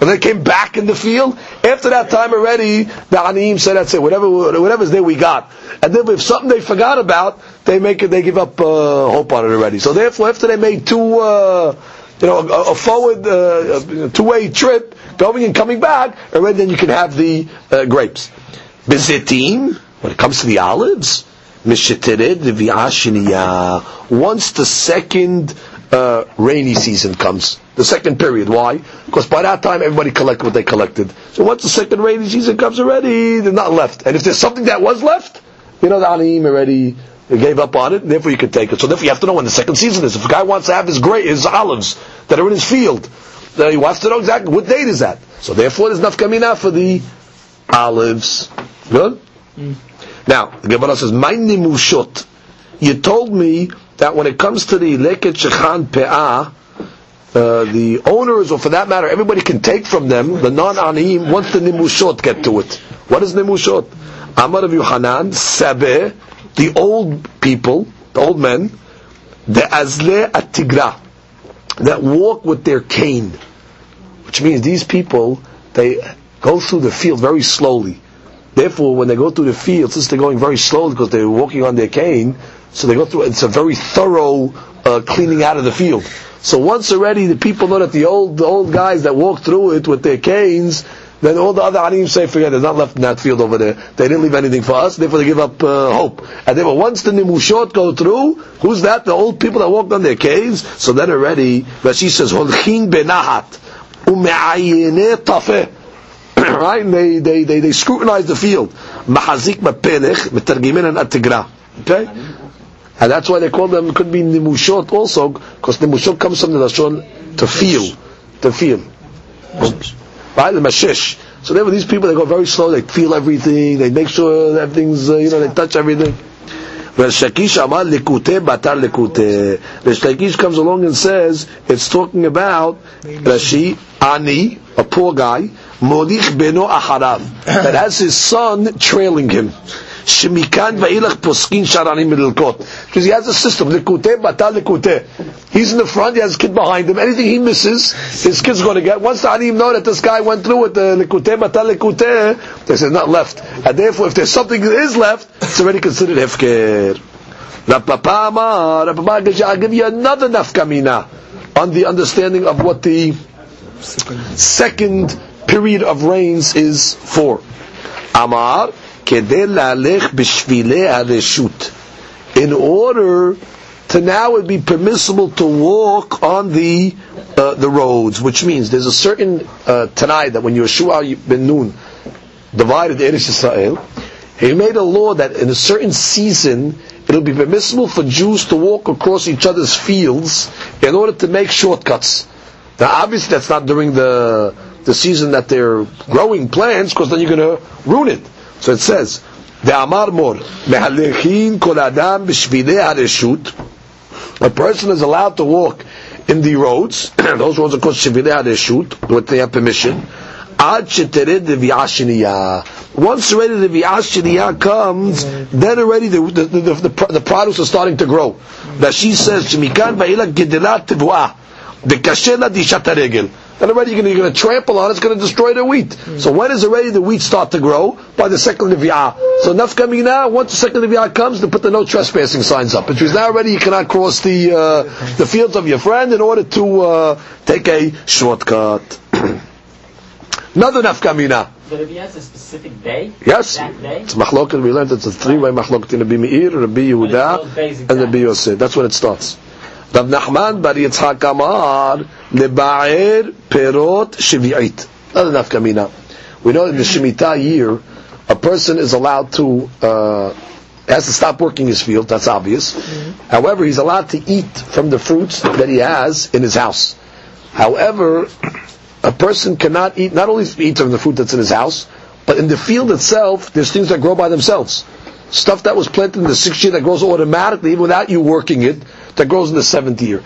and they came back in the field. After that time already, the Aniyim said, that's it, whatever, whatever's there we got. And then if something they forgot about, they make it, they give up uh, hope on it already. So therefore, after they made two, uh, you know, a, a forward, uh, two-way trip, going and coming back, and then you can have the uh, grapes. Bezitim, when it comes to the olives, once the second uh, rainy season comes, the second period. Why? Because by that time everybody collected what they collected. So once the second rainy season comes already, there's not left. And if there's something that was left, you know the Aniyim already gave up on it, and therefore you can take it. So therefore you have to know when the second season is. If a guy wants to have his great his olives that are in his field, then he wants to know exactly what date is that. So therefore there's nafkamina for the olives. Good? Mm. Now, the Gemara says, My nimushot. You told me that when it comes to the leket shechan pe'ah, uh, the owners, or for that matter, everybody can take from them, the non-aniyim, once the nimushot get to it. What is nimushot? Amar of Yohanan, sabeh, the old people, the old men, the azle atigra, that walk with their cane, which means these people, they go through the field very slowly. Therefore, when they go through the field, since they're going very slowly because they're walking on their cane, so they go through, it's a very thorough uh, cleaning out of the field. So once already the people know that the old, the old guys that walk through it with their canes, then all the other animals say, forget, there's not left in that field over there. They didn't leave anything for us, therefore they give up uh, hope. And then once the nimushot go through, who's that? The old people that walked on their caves. So then already, Rashi says, holchin benahat, ume'ayene tafeh right? And they, they, they, they scrutinize the field. Mahazik mapelech, metargimin and. Okay? And that's why they call them, could be nimushot also, because nimushot comes from the lashon to feel, to feel. Right? The mashish. So therefore these people, they go very slow, they feel everything, they make sure everything's, uh, you know, they touch everything. Resh Lakish comes along and says, it's talking about Rashi, Ani, a poor guy, Molich beno acharav, that has his son trailing him. Because he has a system, likute batal likute. He's in the front, he has a kid behind him. Anything he misses, his kid's going to get. Once the anim know that this guy went through with the likute batal likute, they say not left. And therefore, if there's something that is left, it's already considered hefker. Rav Papa Amar, Rav Papa I'll give you another nafkamina on the understanding of what the second period of rains is for. Amar, In order to now it'd be permissible to walk on the uh, the roads, which means there's a certain uh, tonight that when Yeshua ben Nun divided Eretz Israel, he made a law that in a certain season it'll be permissible for Jews to walk across each other's fields in order to make shortcuts. Now, obviously, that's not during the the season that they're growing plants, because then you're going to ruin it. So it says, "The Amar Mor mehalechin kol adam hareshut." A person is allowed to walk in the roads. Those roads are called shvilei hareshut, they have permission. Ad shetered the Once already the vi'ashiniya comes, then already the the, the, the, the products are starting to grow. That she says, "Shemikan ba'ila gedelat tevuah." The kashela di shataregel. And already you're going to trample on it, it's going to destroy the wheat. So when is already the wheat start to grow? By the second of Levi'ah. So enough coming now, once the second of Levi'ah comes, to put the no trespassing signs up. Which means now already you cannot cross the, uh, the fields of your friend in order to uh, take a shortcut. Another nafkamina. The Rabbi has a specific day? Yes. That day? It's machloket, we learned it's a three-way machloket in Rabbi Meir, Rabbi Yehuda, and Rabbi Yosef. That's when it starts. Rav Nachman bar Yitzhak Amar leba'er perot shvi'it. Not enough kamina. We know in the Shemitah year, a person is allowed to uh, has to stop working his field. That's obvious. Mm-hmm. However, he's allowed to eat from the fruits that he has in his house. However, a person cannot eat not only eat from the fruit that's in his house, but in the field itself, there's things that grow by themselves. Stuff that was planted in the sixth year that grows automatically, even without you working it that grows in the seventh year.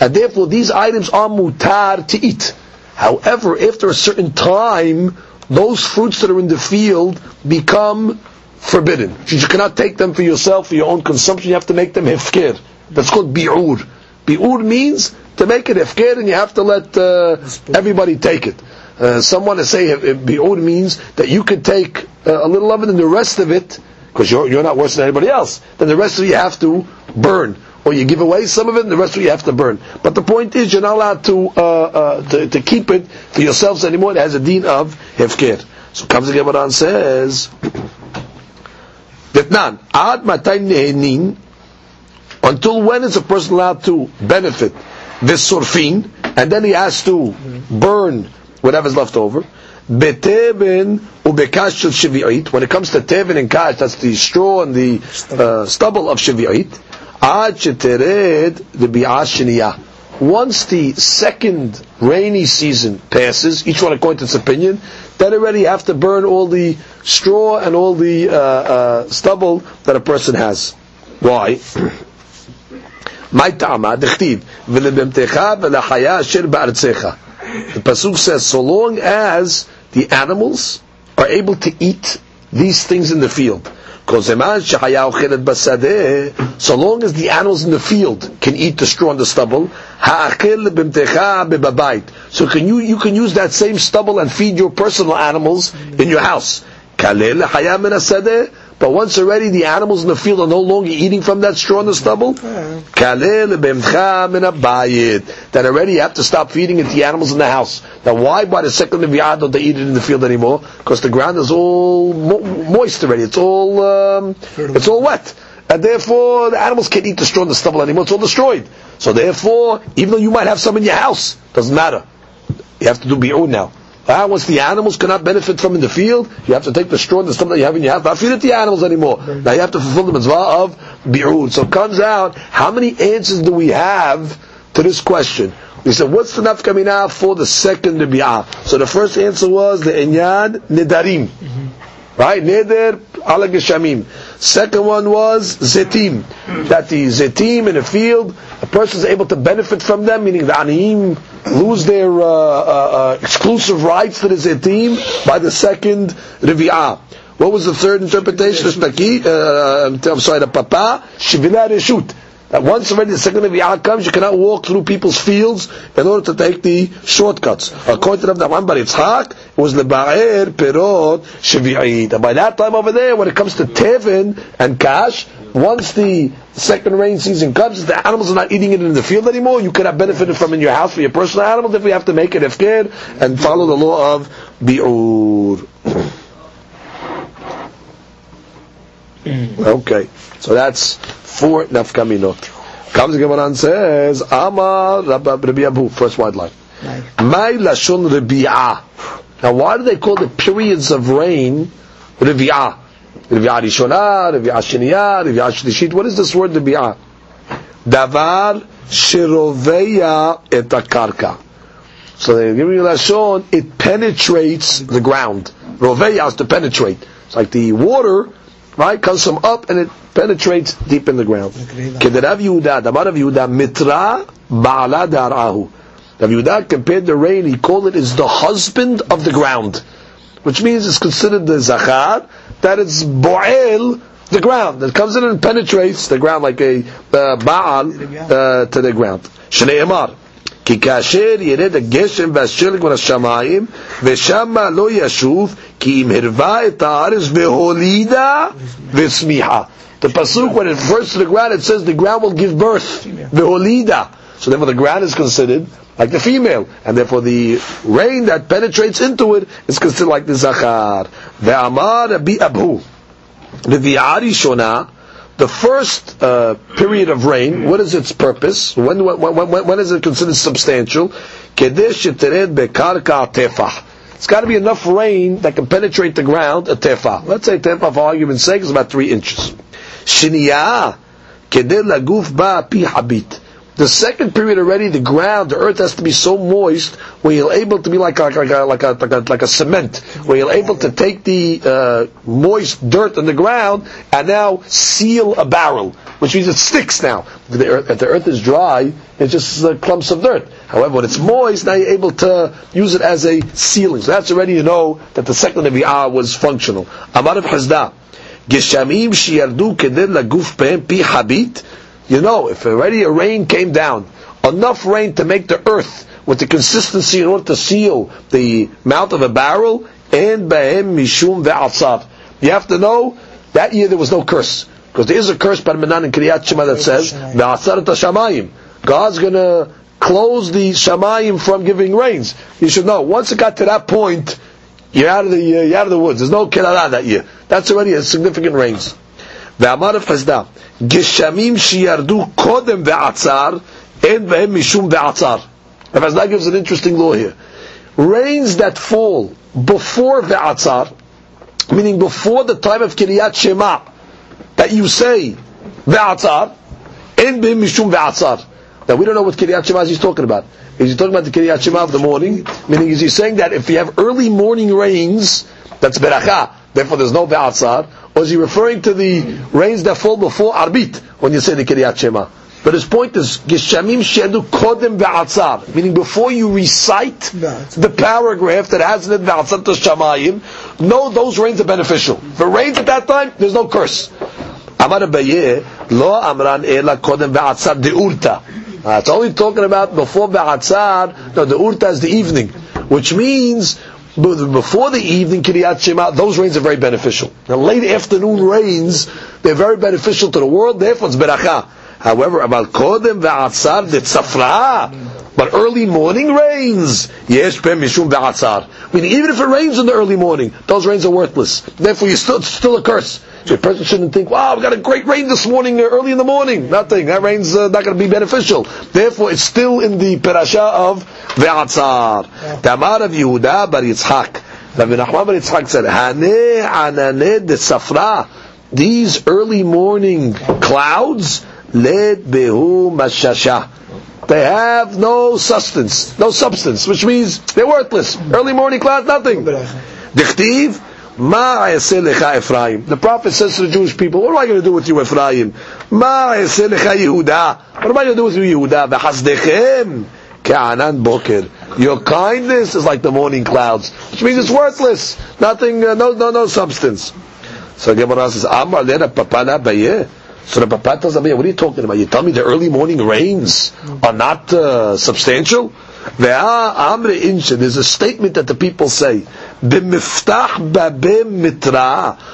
And therefore, these items are mutar to eat. However, after a certain time, those fruits that are in the field become forbidden. You cannot take them for yourself, for your own consumption. You have to make them hefker. That's called bi'ur. Bi'ur means to make it hefker, and you have to let uh, everybody take it. Uh, someone to say bi'ur means that you could take uh, a little of it and the rest of it, because you're, you're not worse than anybody else, then the rest of it you have to burn or you give away some of it, and the rest of you have to burn. But the point is, you're not allowed to uh, uh, to, to, keep it for yourselves anymore. It has a deen of hefker. So comes the Gemara and says, "Vitnan ad matay nehenin." Until when is a person allowed to benefit this surfin, and then he has to burn whatever's left over? When it comes to tevin and kash, that's the straw and the uh, stubble of Once the second rainy season passes, each one according to its opinion, then already you have to burn all the straw and all the uh, uh, stubble that a person has. Why? The pasuk says, so long as the animals are able to eat these things in the field. So long as the animals in the field can eat the straw and the stubble, so can you you can use that same stubble and feed your personal animals in your house. But once already the animals in the field are no longer eating from that straw and the stubble, that already you have to stop feeding it to the animals in the house. Now why by the second of Yad don't they eat it in the field anymore? Because the ground is all mo- moist already. It's all um, it's all wet. And therefore the animals can't eat the straw and the stubble anymore, it's all destroyed. So therefore, even though you might have some in your house, doesn't matter. You have to do bi'ud now. Ah, once the animals cannot benefit from in the field, you have to take the straw and the stuff that you have in your house, not feed it to the animals anymore. Now you have to fulfill the mitzvah of bi'ud. So it comes out, how many answers do we have to this question? We said, what's the nafkamina for the second bi'ah? So the first answer was the inyan nedarim. Mm-hmm. Right? Neder ala geshamim. Second one was zetim. That the zetim in a field, a person is able to benefit from them, meaning the aniyim lose their uh, uh, uh, exclusive rights to the zetim by the second revi'ah. What was the third interpretation? Uh, I'm sorry, the papa, shivila reshut. That once already the second Revi'ah comes, you cannot walk through people's fields in order to take the shortcuts. According to Rav Bar Yitzhak, it was leba'er perot shvi'it. And by that time over there, when it comes to tevin and kash, once the second rain season comes, the animals are not eating it in the field anymore. You cannot benefit from in your house for your personal animals. If we have to make it ifkir and follow the law of bi'ur. Mm. okay, so that's four nafkaminot. Comes the Gemara and says, Amar Rabbi Abu, first wide line. My lashon rebi'ah. Now, why do they call the periods of rain rebi'ah? Rebi'ah rishonah, rebi'ah sheniyah, rebi'ah shlishit. What is this word rebi'ah? Davar shiroveya et akarka. So they give you lashon, it penetrates the ground. Roveya is to penetrate. It's like the water, right, comes from up and it penetrates deep in the ground. Kederav Yehuda, Damar of Yehuda, mitra ba'ala darahu. Rav Yehuda compared the rain, he called it is the husband of the ground. Which means it's considered the zachar, that it's bo'el, the ground, that comes in and penetrates the ground like a uh, ba'al uh, to the ground. Shnei Emar. כי כאשר ירד הגשם והשלג מן השמיים, ושמה לא ישוב, כי אם הרווה את הארץ והולידה וצמיחה. The pasuk, when it bursts to the ground, it says the ground will give birth. Veholida. So therefore the ground is considered like the female. And therefore the rain that penetrates into it is considered like the zachar. Ve'amar bi abu. The shona. The first uh, period of rain, what is its purpose? When, when, when, when is it considered substantial? Kedesh bekarka tefah. it's got to be enough rain that can penetrate the ground, a tefah. Let's say tefah, for argument's sake, is about three inches. Shiniya, kedel laguf ba pi habit. The second period already, the ground, the earth has to be so moist where you're able to be like a, like a, like a, like a, like a cement, where you're able to take the uh, moist dirt on the ground and now seal a barrel, which means it sticks now. The earth, if the earth is dry, it's just uh, clumps of dirt. However, when it's moist, now you're able to use it as a sealing. So that's already you know that the second of Nevi'ah was functional. Amar of Hazda. You know, if already a rain came down, enough rain to make the earth with the consistency in order to seal the mouth of a barrel, and behem mishum ve'atzar. You have to know that year there was no curse. Because there is a curse by Menan in Kriyat Shema that says, ve'atzar shamayim. God's gonna close the shamayim from giving rains. You should know, once it got to that point, you're out of the, you're out of the woods. There's no kirara that year. That's already a significant rains. ואמר רב חסדה, גשמים שירדו קודם ועצר, אין בהם משום ועצר. Rav Hasda gives an interesting law here. Rains that fall before ve'atzar, meaning before the time of Kiryat Shema, that you say ve'atzar, in bim mishum ve'atzar. Now we don't know what Kiryat Shema is he's talking about. Is he talking about the Kiryat Shema of the morning? Meaning is he saying that if you have early morning rains, that's beracha, therefore there's no ve'atzar, or is he referring to the rains that fall before Arbit when you say the Kiryat Shema? But his point is, Geshamim Shedu Kodem Ve'atzar, meaning before you recite the paragraph that has in it Ve'atzar Shamayim, no, those rains are beneficial. If it rains at that time, there's no curse. Amar Abaye, Lo Amran Ela Kodem Ve'atzar De'urta. Uh, it's only talking about before Ve'atzar, no, the Urta is the evening, which means before the evening Kiryat Shema, those rains are very beneficial. The late afternoon rains, they're very beneficial to the world, therefore it's beracha. However, about kodem ve'atzar safra, but early morning rains, yes, pem mishum ve'atzar. Meaning, even if it rains in the early morning, those rains are worthless. Therefore, you still, it's still a curse. So a person shouldn't think, wow, we got a great rain this morning, uh, early in the morning. Nothing. That rain's uh, not going to be beneficial. Therefore, it's still in the parasha of Ve'atzar. Tamar of Yehuda bar Yitzhak. Rabbi Nachman bar Yitzhak said, Haneh ananeh de safra. These early morning clouds, led behu mashasha. They have no substance, no substance, which means they're worthless. Early morning clouds, nothing. Dichtiv. The Prophet says to the Jewish people, what am I going to do with you, Ephraim? Ma Yehuda. What am I going to do with you, Yehuda? Your kindness is like the morning clouds, which means it's worthless. Nothing, uh, no, no, no substance. So Gemara says, Amar baye. So the Papa tells Abaye, what are you talking about? You tell me the early morning rains are not uh, substantial? There's a statement that the people say,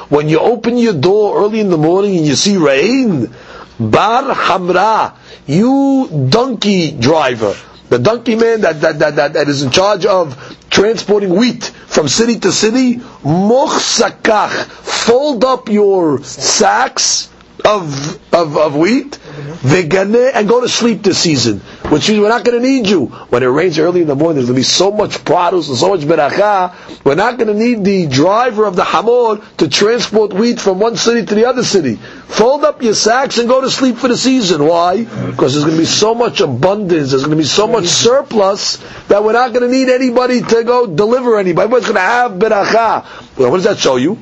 when you open your door early in the morning and you see rain, bar hamra, you donkey driver, the donkey man that, that, that, that, that is in charge of transporting wheat from city to city, mochsakach, fold up your sacks, of, of, of wheat, vegane, and go to sleep this season. Which means we're not going to need you. When it rains early in the morning, there's going to be so much produce and so much beracha. We're not going to need the driver of the hamor to transport wheat from one city to the other city. Fold up your sacks and go to sleep for the season. Why? Because there's going to be so much abundance, there's going to be so much surplus that we're not going to need anybody to go deliver anybody. Everybody's going to have beracha. Well, what does that show you?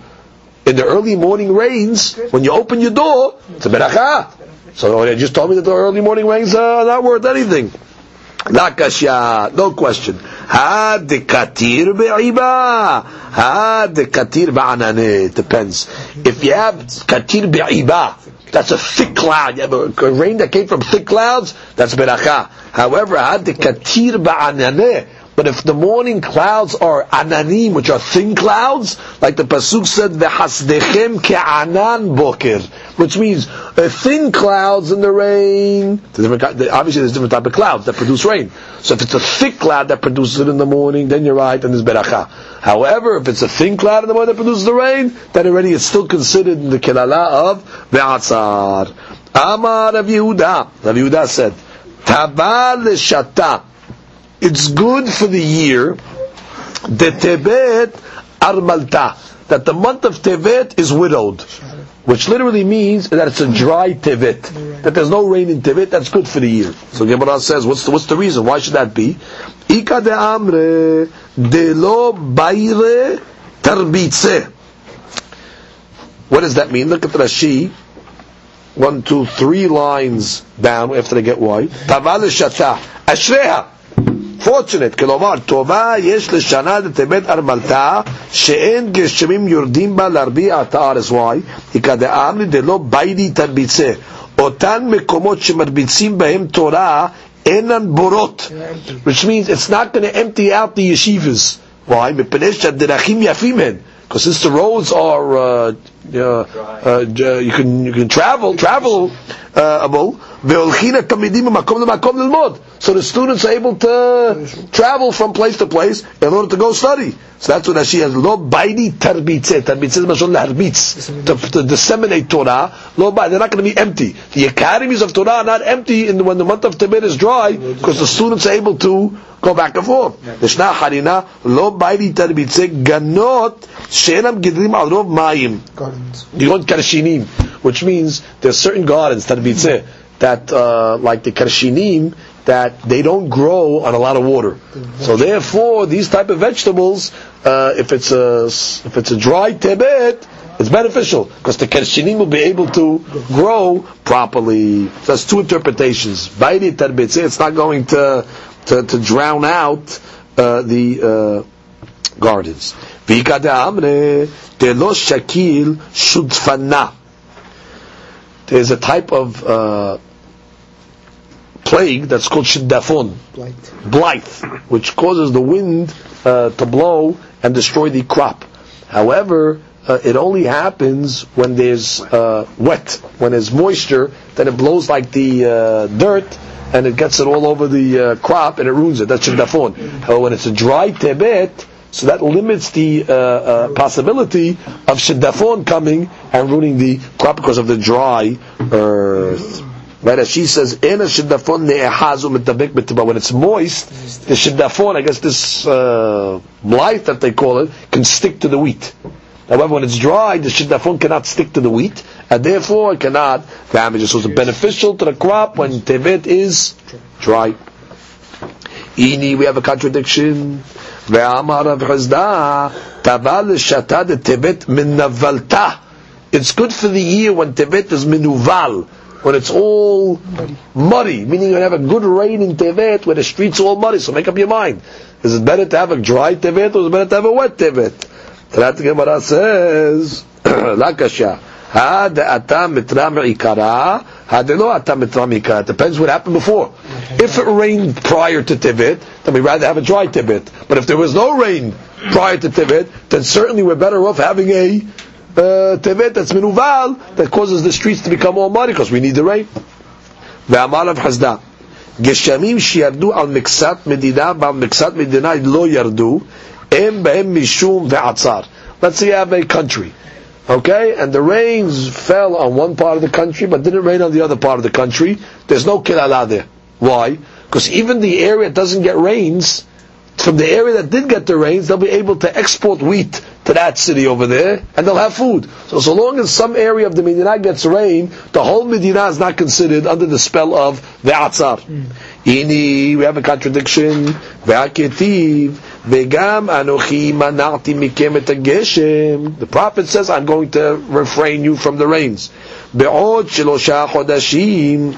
in the early morning rains, when you open your door, it's a beracha. So oh, they just told me that the early morning rains are not worth anything. La no question. Had the katir be'iba. The katir ba'anane. Depends. If you have katir be'iba, that's a thick cloud. You have a, a rain that came from thick clouds, that's beracha. However, had the katir ba'anane, but if the morning clouds are ananim, which are thin clouds, like the pasuk said, "V'hasdechem ke'anan boker," which means uh, thin clouds in the rain. Obviously, there's different type of clouds that produce rain. So if it's a thick cloud that produces it in the morning, then you're right, and there's beracha. However, if it's a thin cloud in the morning that produces the rain, then already it's still considered in the kelala of ve'atzar. Amar Rav Yehuda. Rav Yehuda said, "Tabal shata." It's good for the year, the Tebet Armalta, that the month of Tevet is widowed, which literally means that it's a dry Tevet, that there's no rain in Tevet, that's good for the year. So Gemara says, what's the, what's the reason? Why should that be? Ika de amre de lo bayre tarbitze. What does that mean? Look at the Rashi. One, two, three lines down after they get white. Taval shata. Ashreha fortunate, כלומר, טובה יש לשנה לטבת ארמלתה, שאין גשמים יורדים בה להרביע את הארץ. וואי? וכדאמרי דלא ביידי תרביצה. אותן מקומות שמרביצים בהם תורה, אינן בורות. Which means it's not going to empty out the yeshivas. Why? מפני שהדרכים יפים הן. Because since the roads are, uh, uh, uh, you can you can travel, travel uh, so the students are able to travel from place to place in order to go study. So that's what Rashi has. Lo baidi tarbitze. Tarbitze is mashon laharbitz. To, to disseminate Torah. Lo They're not going to be empty. The academies of Torah are not empty in the, when the month of Tebet is dry because the students are able to go back and forth. Yeshna harina lo baidi tarbitze ganot she'enam gidrim al rov mayim. Gardens. You want karshinim, which means there's certain gardens tarbitze that, uh, like the karshinim, that they don't grow on a lot of water. So therefore, these type of vegetables, uh, if it's a if it's a dry tebet, it's beneficial because the karshinim will be able to grow properly. So that's two interpretations. It's not going to to, to drown out uh, the uh, gardens. There's a type of uh, plague that's called shiddafon, blight, blight which causes the wind uh, to blow and destroy the crop. However, uh, it only happens when there's uh, wet, when there's moisture, then it blows like the uh, dirt and it gets it all over the uh, crop and it ruins it. That's shiddafon. However, when it's a dry tebet, so that limits the uh, uh, possibility of shiddafon coming and ruining the crop because of the dry earth. Right, as she says, "Ena shiddafon ne'ehazu mitabik When it's moist, the shiddafon, I guess this uh, blight that they call it, can stick to the wheat. However, when it's dry, the shiddafon cannot stick to the wheat, and therefore it cannot damage it. So it's beneficial to the crop when tevet is dry. Ini, we have a contradiction. ואמר רב חסדה, טבל לשתה דטבת מנבלתה. It's good for the year when Tevet is minuval, when it's all muddy, meaning you have a good rain in Tevet where the streets are all muddy. So make up your mind. Is it better to have a dry Tevet or is it better to have a wet Tevet? Tarat Gemara says, Lakasha. Depends what happened before. If it rained prior to Tevet, then we'd rather have a dry Tevet. But if there was no rain prior to Tevet, then certainly we're better off having a Tevet that's minuval, that causes the streets to become all muddy because we need the rain. ואמר רב חסדה, גשמים שירדו על מקצת מדינה ועל מקצת מדינה לא ירדו, הם בהם משום ועצר. Let's say you have a country Okay, and the rains fell on one part of the country, but didn't rain on the other part of the country. There's no kilala there. Why? Because even the area that doesn't get rains, from the area that did get the rains, they'll be able to export wheat to that city over there, and they'll have food. So, so long as some area of the Medina gets rain, the whole Medina is not considered under the spell of the Atzar. Hmm. Ini, we have a contradiction. Ve'aketiv, ve'gam anochi manati mikem. The prophet says, I'm going to refrain you from the rains. Chodashim,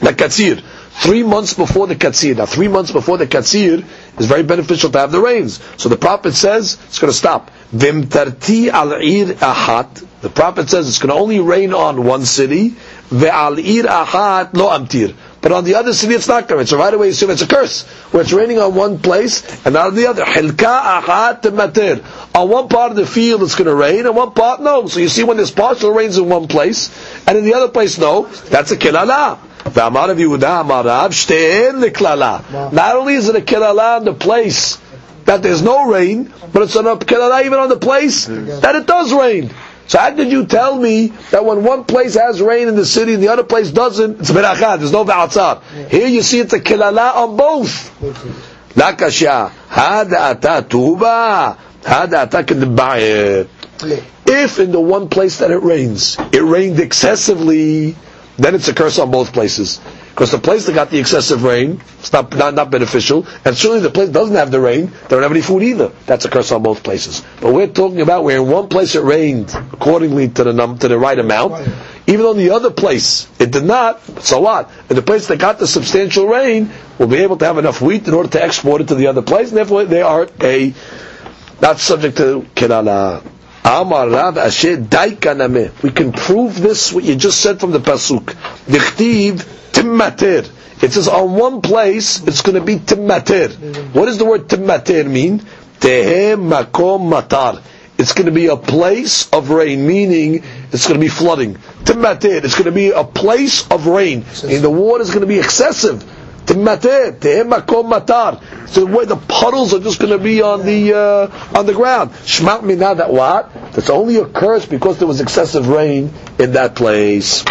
lakatzir. Three months before the katzir. Now, three months before the katzir is very beneficial to have the rains. So the prophet says it's going to stop. Vimtarti al ir ahat. The prophet says it's going to only rain on one city. Ve'al ir ahat lo amtir. But on the other city, it's not rain. So right away, you assume it's a curse. Where it's raining on one place and not on the other. Hilka ahat matir. On one part of the field, it's going to rain, and one part, no. So you see when there's partial rains in one place, and in the other place, no. That's a kilala. Not only is it a kelala on the place that there's no rain, but it's a kelala even on the place that it does rain. So how could you tell me that when one place has rain in the city and the other place doesn't, it's beracha, there's no va'atzar. Here you see it's a kelala on both. לקשה, הדעתה טובה, הדעתה כדבעיית. If in the one place that it rains, it rained excessively, then it's a curse on both places. Because the place that got the excessive rain, it's not, not, not beneficial, and certainly the place that doesn't have the rain, they don't have any food either. That's a curse on both places. But we're talking about where in one place it rained accordingly to the num- to the right amount, even on the other place it did not, so what? In the place that got the substantial rain, will be able to have enough wheat in order to export it to the other place, and therefore they are a not subject to kirala. Amar Rav Asher Daikaname. We can prove this what you just said from the pasuk. Dichtiv timmater. It says on one place it's going to be timmater. What does the word timmater mean? Tehe makom matar. It's going to be a place of rain, meaning it's going to be flooding. Timmater. It's going to be a place of rain, and the water is going to be excessive. Timmater, tehe makom matar. So where the puddles are just going to be on the uh, on the ground. Shmat mina that what? That's only occurs because there was excessive rain in that place.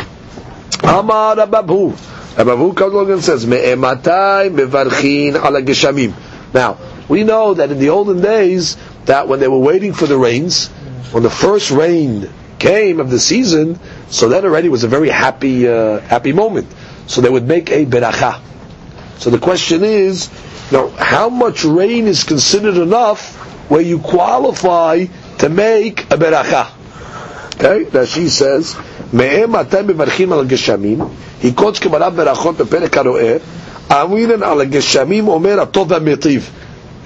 Amar Ababu. Ababu comes along and says, Me'ematai mevarchin ala geshamim. Now, we know that in the olden days, that when they were waiting for the rains, when the first rain came of the season, so that already was a very happy, uh, happy moment. So they would make a beracha. So the question is, now, how much rain is considered enough where you qualify to make a beracha? Okay, that she says, מהם אתם מברכים על הגשמים, היא קודש כמראה ברכות בפרק הרואה, אמינן על הגשמים אומר הטוב והמיטיב.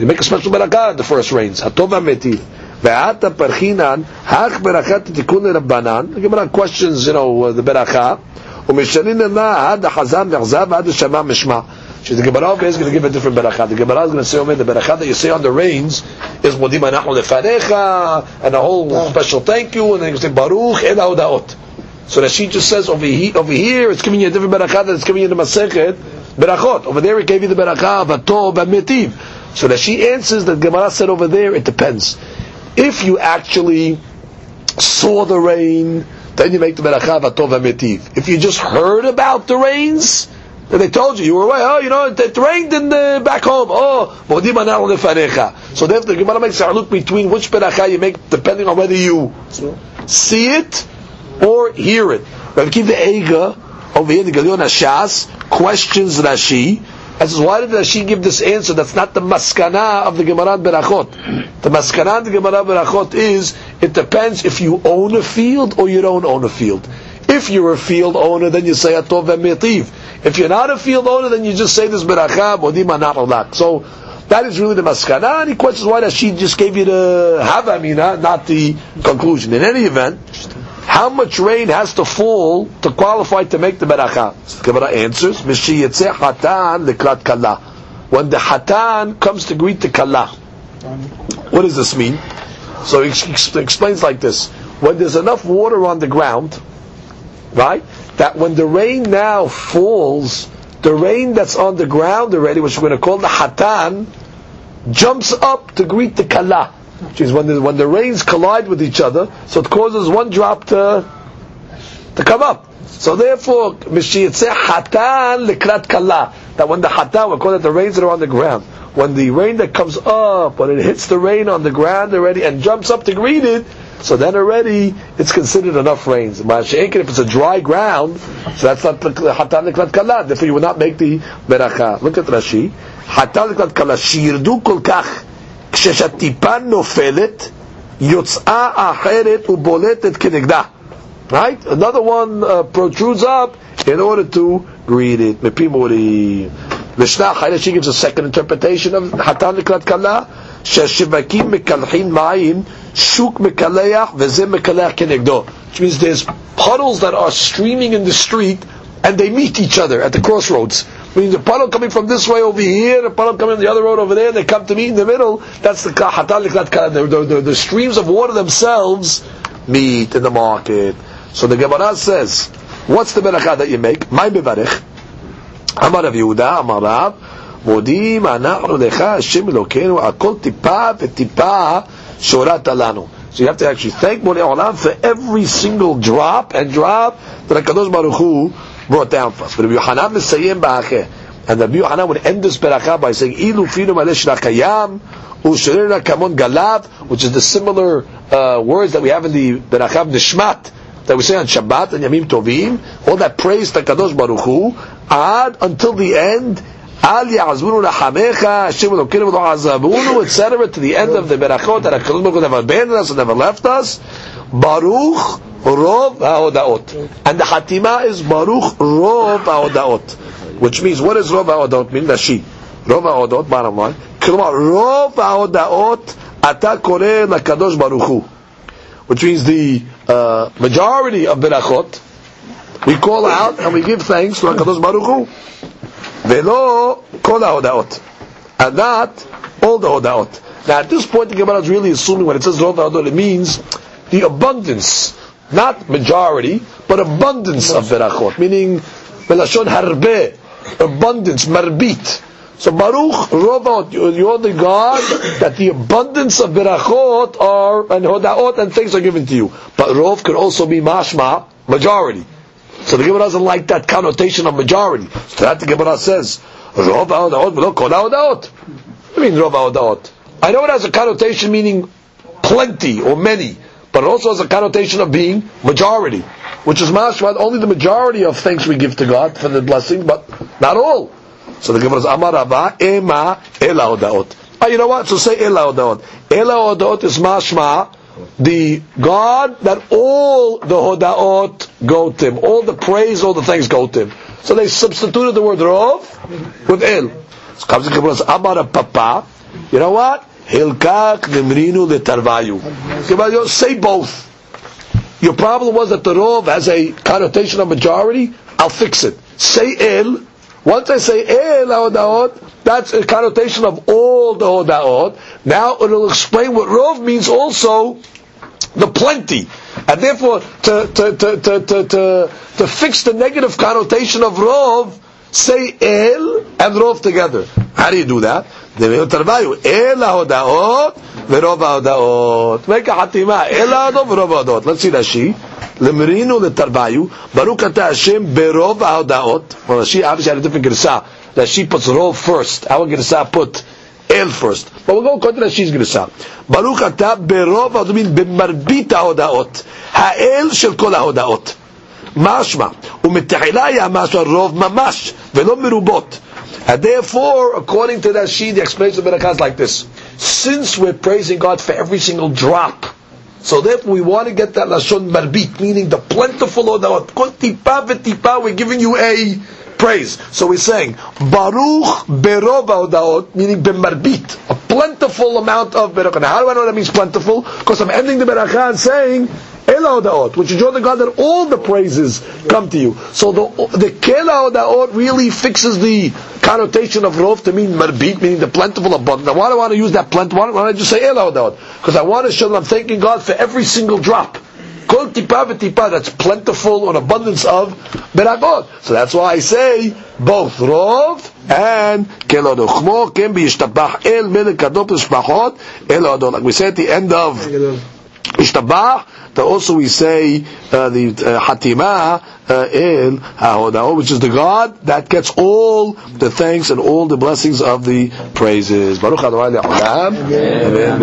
You make a special ברכה at the first rains, הטוב והמיטיב. ועתה פרחינן, הך ברכת תיקון לרבנן, the Gemara questions, you know, the ברכה, ומשנין לה עד החזם יחזב ועד השמע משמע. So the Gemara is going to give a different beracha. The Gemara is going to say, Omer, the beracha that you say on the rains is modim anachnu lefanecha, and a whole special thank you, and then you say Baruch el haodaot. So that she just says over here, over here it's giving you a different beracha that it's giving you the masechet berachot. Over there it gave you the beracha of atov b'metiv. So that she answers that Gemara said over there it depends. If you actually saw the rain, then you make the beracha of atov b'metiv. If you just heard about the rains, then they told you you were away. Oh, you know, it, it rained in the back home. Oh, modim anachnu lefanecha. So therefore, the Gemara makes a look between which beracha you make depending on whether you see it or hear it. Rav Kiva Eiger over here, the Gilyon Hashas questions Rashi. And says, why did Rashi give this answer? That's not the maskana of the Gemara Berachot. The maskana of the Gemara Berachot is, it depends if you own a field or you don't own a field. If you're a field owner, then you say Atov Metiv. If you're not a field owner, then you just say this Beracha, Modim Anach So, that is really the maskana, Any questions why that she just gave you the Havamina, not the conclusion. In any event, how much rain has to fall to qualify to make the beracha? Gemara answers, Mishi hatan leklat kala. When the hatan comes to greet the kala. What does this mean? So he explains like this. When there's enough water on the ground, right, that when the rain now falls, the rain that's on the ground already, which we're going to call the hatan, jumps up to greet the kala. Which is when the, when the rains collide with each other, so it causes one drop to to come up. So therefore, Mishiyitze hatan likrat kala. That when the hatan, we call it the rains that are on the ground. When the rain that comes up, when it hits the rain on the ground already and jumps up to greet it, so then already it's considered enough rains. Ma'ashekin, if it's a dry ground, so that's not the hatan likrat kala. Therefore, you will not make the beracha. Look at Rashi. hatan likrat kala, שירדו כל כך, כשהטיפה נופלת, יוצאה אחרת ובולטת כנגדה. Right? Another one uh, protrudes up in order to greet it. Mepimori. Mishnah Chayla, gives a second interpretation of Hatan Likrat Kala. שהשווקים מקלחים מים, שוק מקלח וזה מקלח כנגדו. Which means there's puddles that are streaming in the street and they meet each other at the crossroads. Meaning the puddle coming from this way over here, the puddle coming the other road over there, they come to meet in the middle. That's the Hatan Likrat Kala. The, the, the, the streams of water themselves meet in the market. So the Gemara says, what's the beracha that you make? My bevarich. Amar Rav Yehuda, Amar Rav, מודים אנחנו לך השם אלוקינו על כל טיפה וטיפה שהורדת לנו. So you have to actually thank Borei Olam for every single drop and drop that HaKadosh Baruch Hu brought down for us. But Rabbi Yohanan מסיים באחר. And Rabbi Yohanan would end this beracha by saying, אילו פינו מלא שרק הים, ושרירנה כמון גלב, which is the similar uh, words that we have in the beracha of Nishmat, that we say on Shabbat and Yamim Tovim, all that praise to Kadosh Baruch Hu, ad until the end, al ya'azbunu lachamecha, Hashem Elokeinu v'lo etc. to the end of the berachot that HaKadosh Baruch Hu never abandoned us and never left us. Baruch Rov HaOdaot. And the Hatima is Baruch Rov HaOdaot. Which means, what does Rov HaOdaot mean? Rashi. Rov HaOdaot, bottom line. כלומר, רוב ההודעות אתה קורא לקדוש ברוך הוא which means the uh, majority of berachot, we call out and we give thanks to HaKadosh Baruch Hu. Velo kol hodaot, and not all the hodaot. Now at this point the Gemara is really assuming when it says hodaot, it means the abundance, not majority, but abundance of berachot, meaning melashon harbe, abundance, marbit. So Baruch Rovot, you're the God that the abundance of berachot are and hodaot and things are given to you. But Rov could also be mashma, majority. So the Gemara doesn't like that connotation of majority. So that the Gemara says, Rov hodaot, but kol hodaot. I mean Rov hodaot. I know it has a connotation meaning plenty or many, but it also has a connotation of being majority, which is mashma, only the majority of things we give to God for the blessing, but not all. So the Gemara says, Amar Ema Ela Odaot. Oh, you know what? So say Ela Odaot. Ela Odaot is mashma, the God that all the Hodaot go to him. All the praise, all the things go to him. So they substituted the word Rov with El. So comes the Gemara says, Amar Papa. You know what? Hilkak Nimrinu Letarvayu. Say both. Your problem was that the Rov has a connotation of majority. I'll fix it. Say El once I say eh, El Hodaot, that's a connotation of all the Hodaot. Now it'll explain what Rov means also the plenty. And therefore, to, to, to, to, to, to, to fix the negative connotation of Rov, say El and Rov together. How do you do that? El ההודעות ורוב ההודעות. Make a חתימה, אל ההודעות ורוב ההודעות. Let's see Rashi. למרינו לתרביו, ברוך אתה השם ברוב ההודעות. Well, Rashi obviously had a different גרסה. Rashi puts רוב first. Our גרסה put אל first. But we'll go according to Rashi's גרסה. ברוך אתה ברוב ההודעות, במרבית ההודעות. האל של כל ההודעות. And therefore, according to that sheet, the explanation of Berakah is like this. Since we're praising God for every single drop, so therefore we want to get that Lashon Marbit, meaning the plentiful or the Kotipa v'tipa, we're giving you a praise. So we're saying, Baruch berov meaning b'marbit, plentiful amount of berakah. Now how do I know that means plentiful? Because I'm ending the berakah and saying, Ela Odaot, which is the God that all the praises come to you. So the the Kela Odaot really fixes the connotation of Rov to mean Marbit, meaning the plentiful abundant. Now why do I want to use that plentiful? Why don't I just say Ela Odaot? Because I want to show that I'm thanking God for every single drop. Kol tipa v'tipa, that's plentiful or abundance of beragot. So that's why I say both rov and kelado. Chmo ken b'yishtabach el melech kadot l'shpachot el adon. Like we said at the end of Ishtabach, that also we say uh, the uh, Hatima uh, El HaHodah, which is the God that gets all the thanks and all the blessings of the praises. Baruch Adonai. Amen. Amen.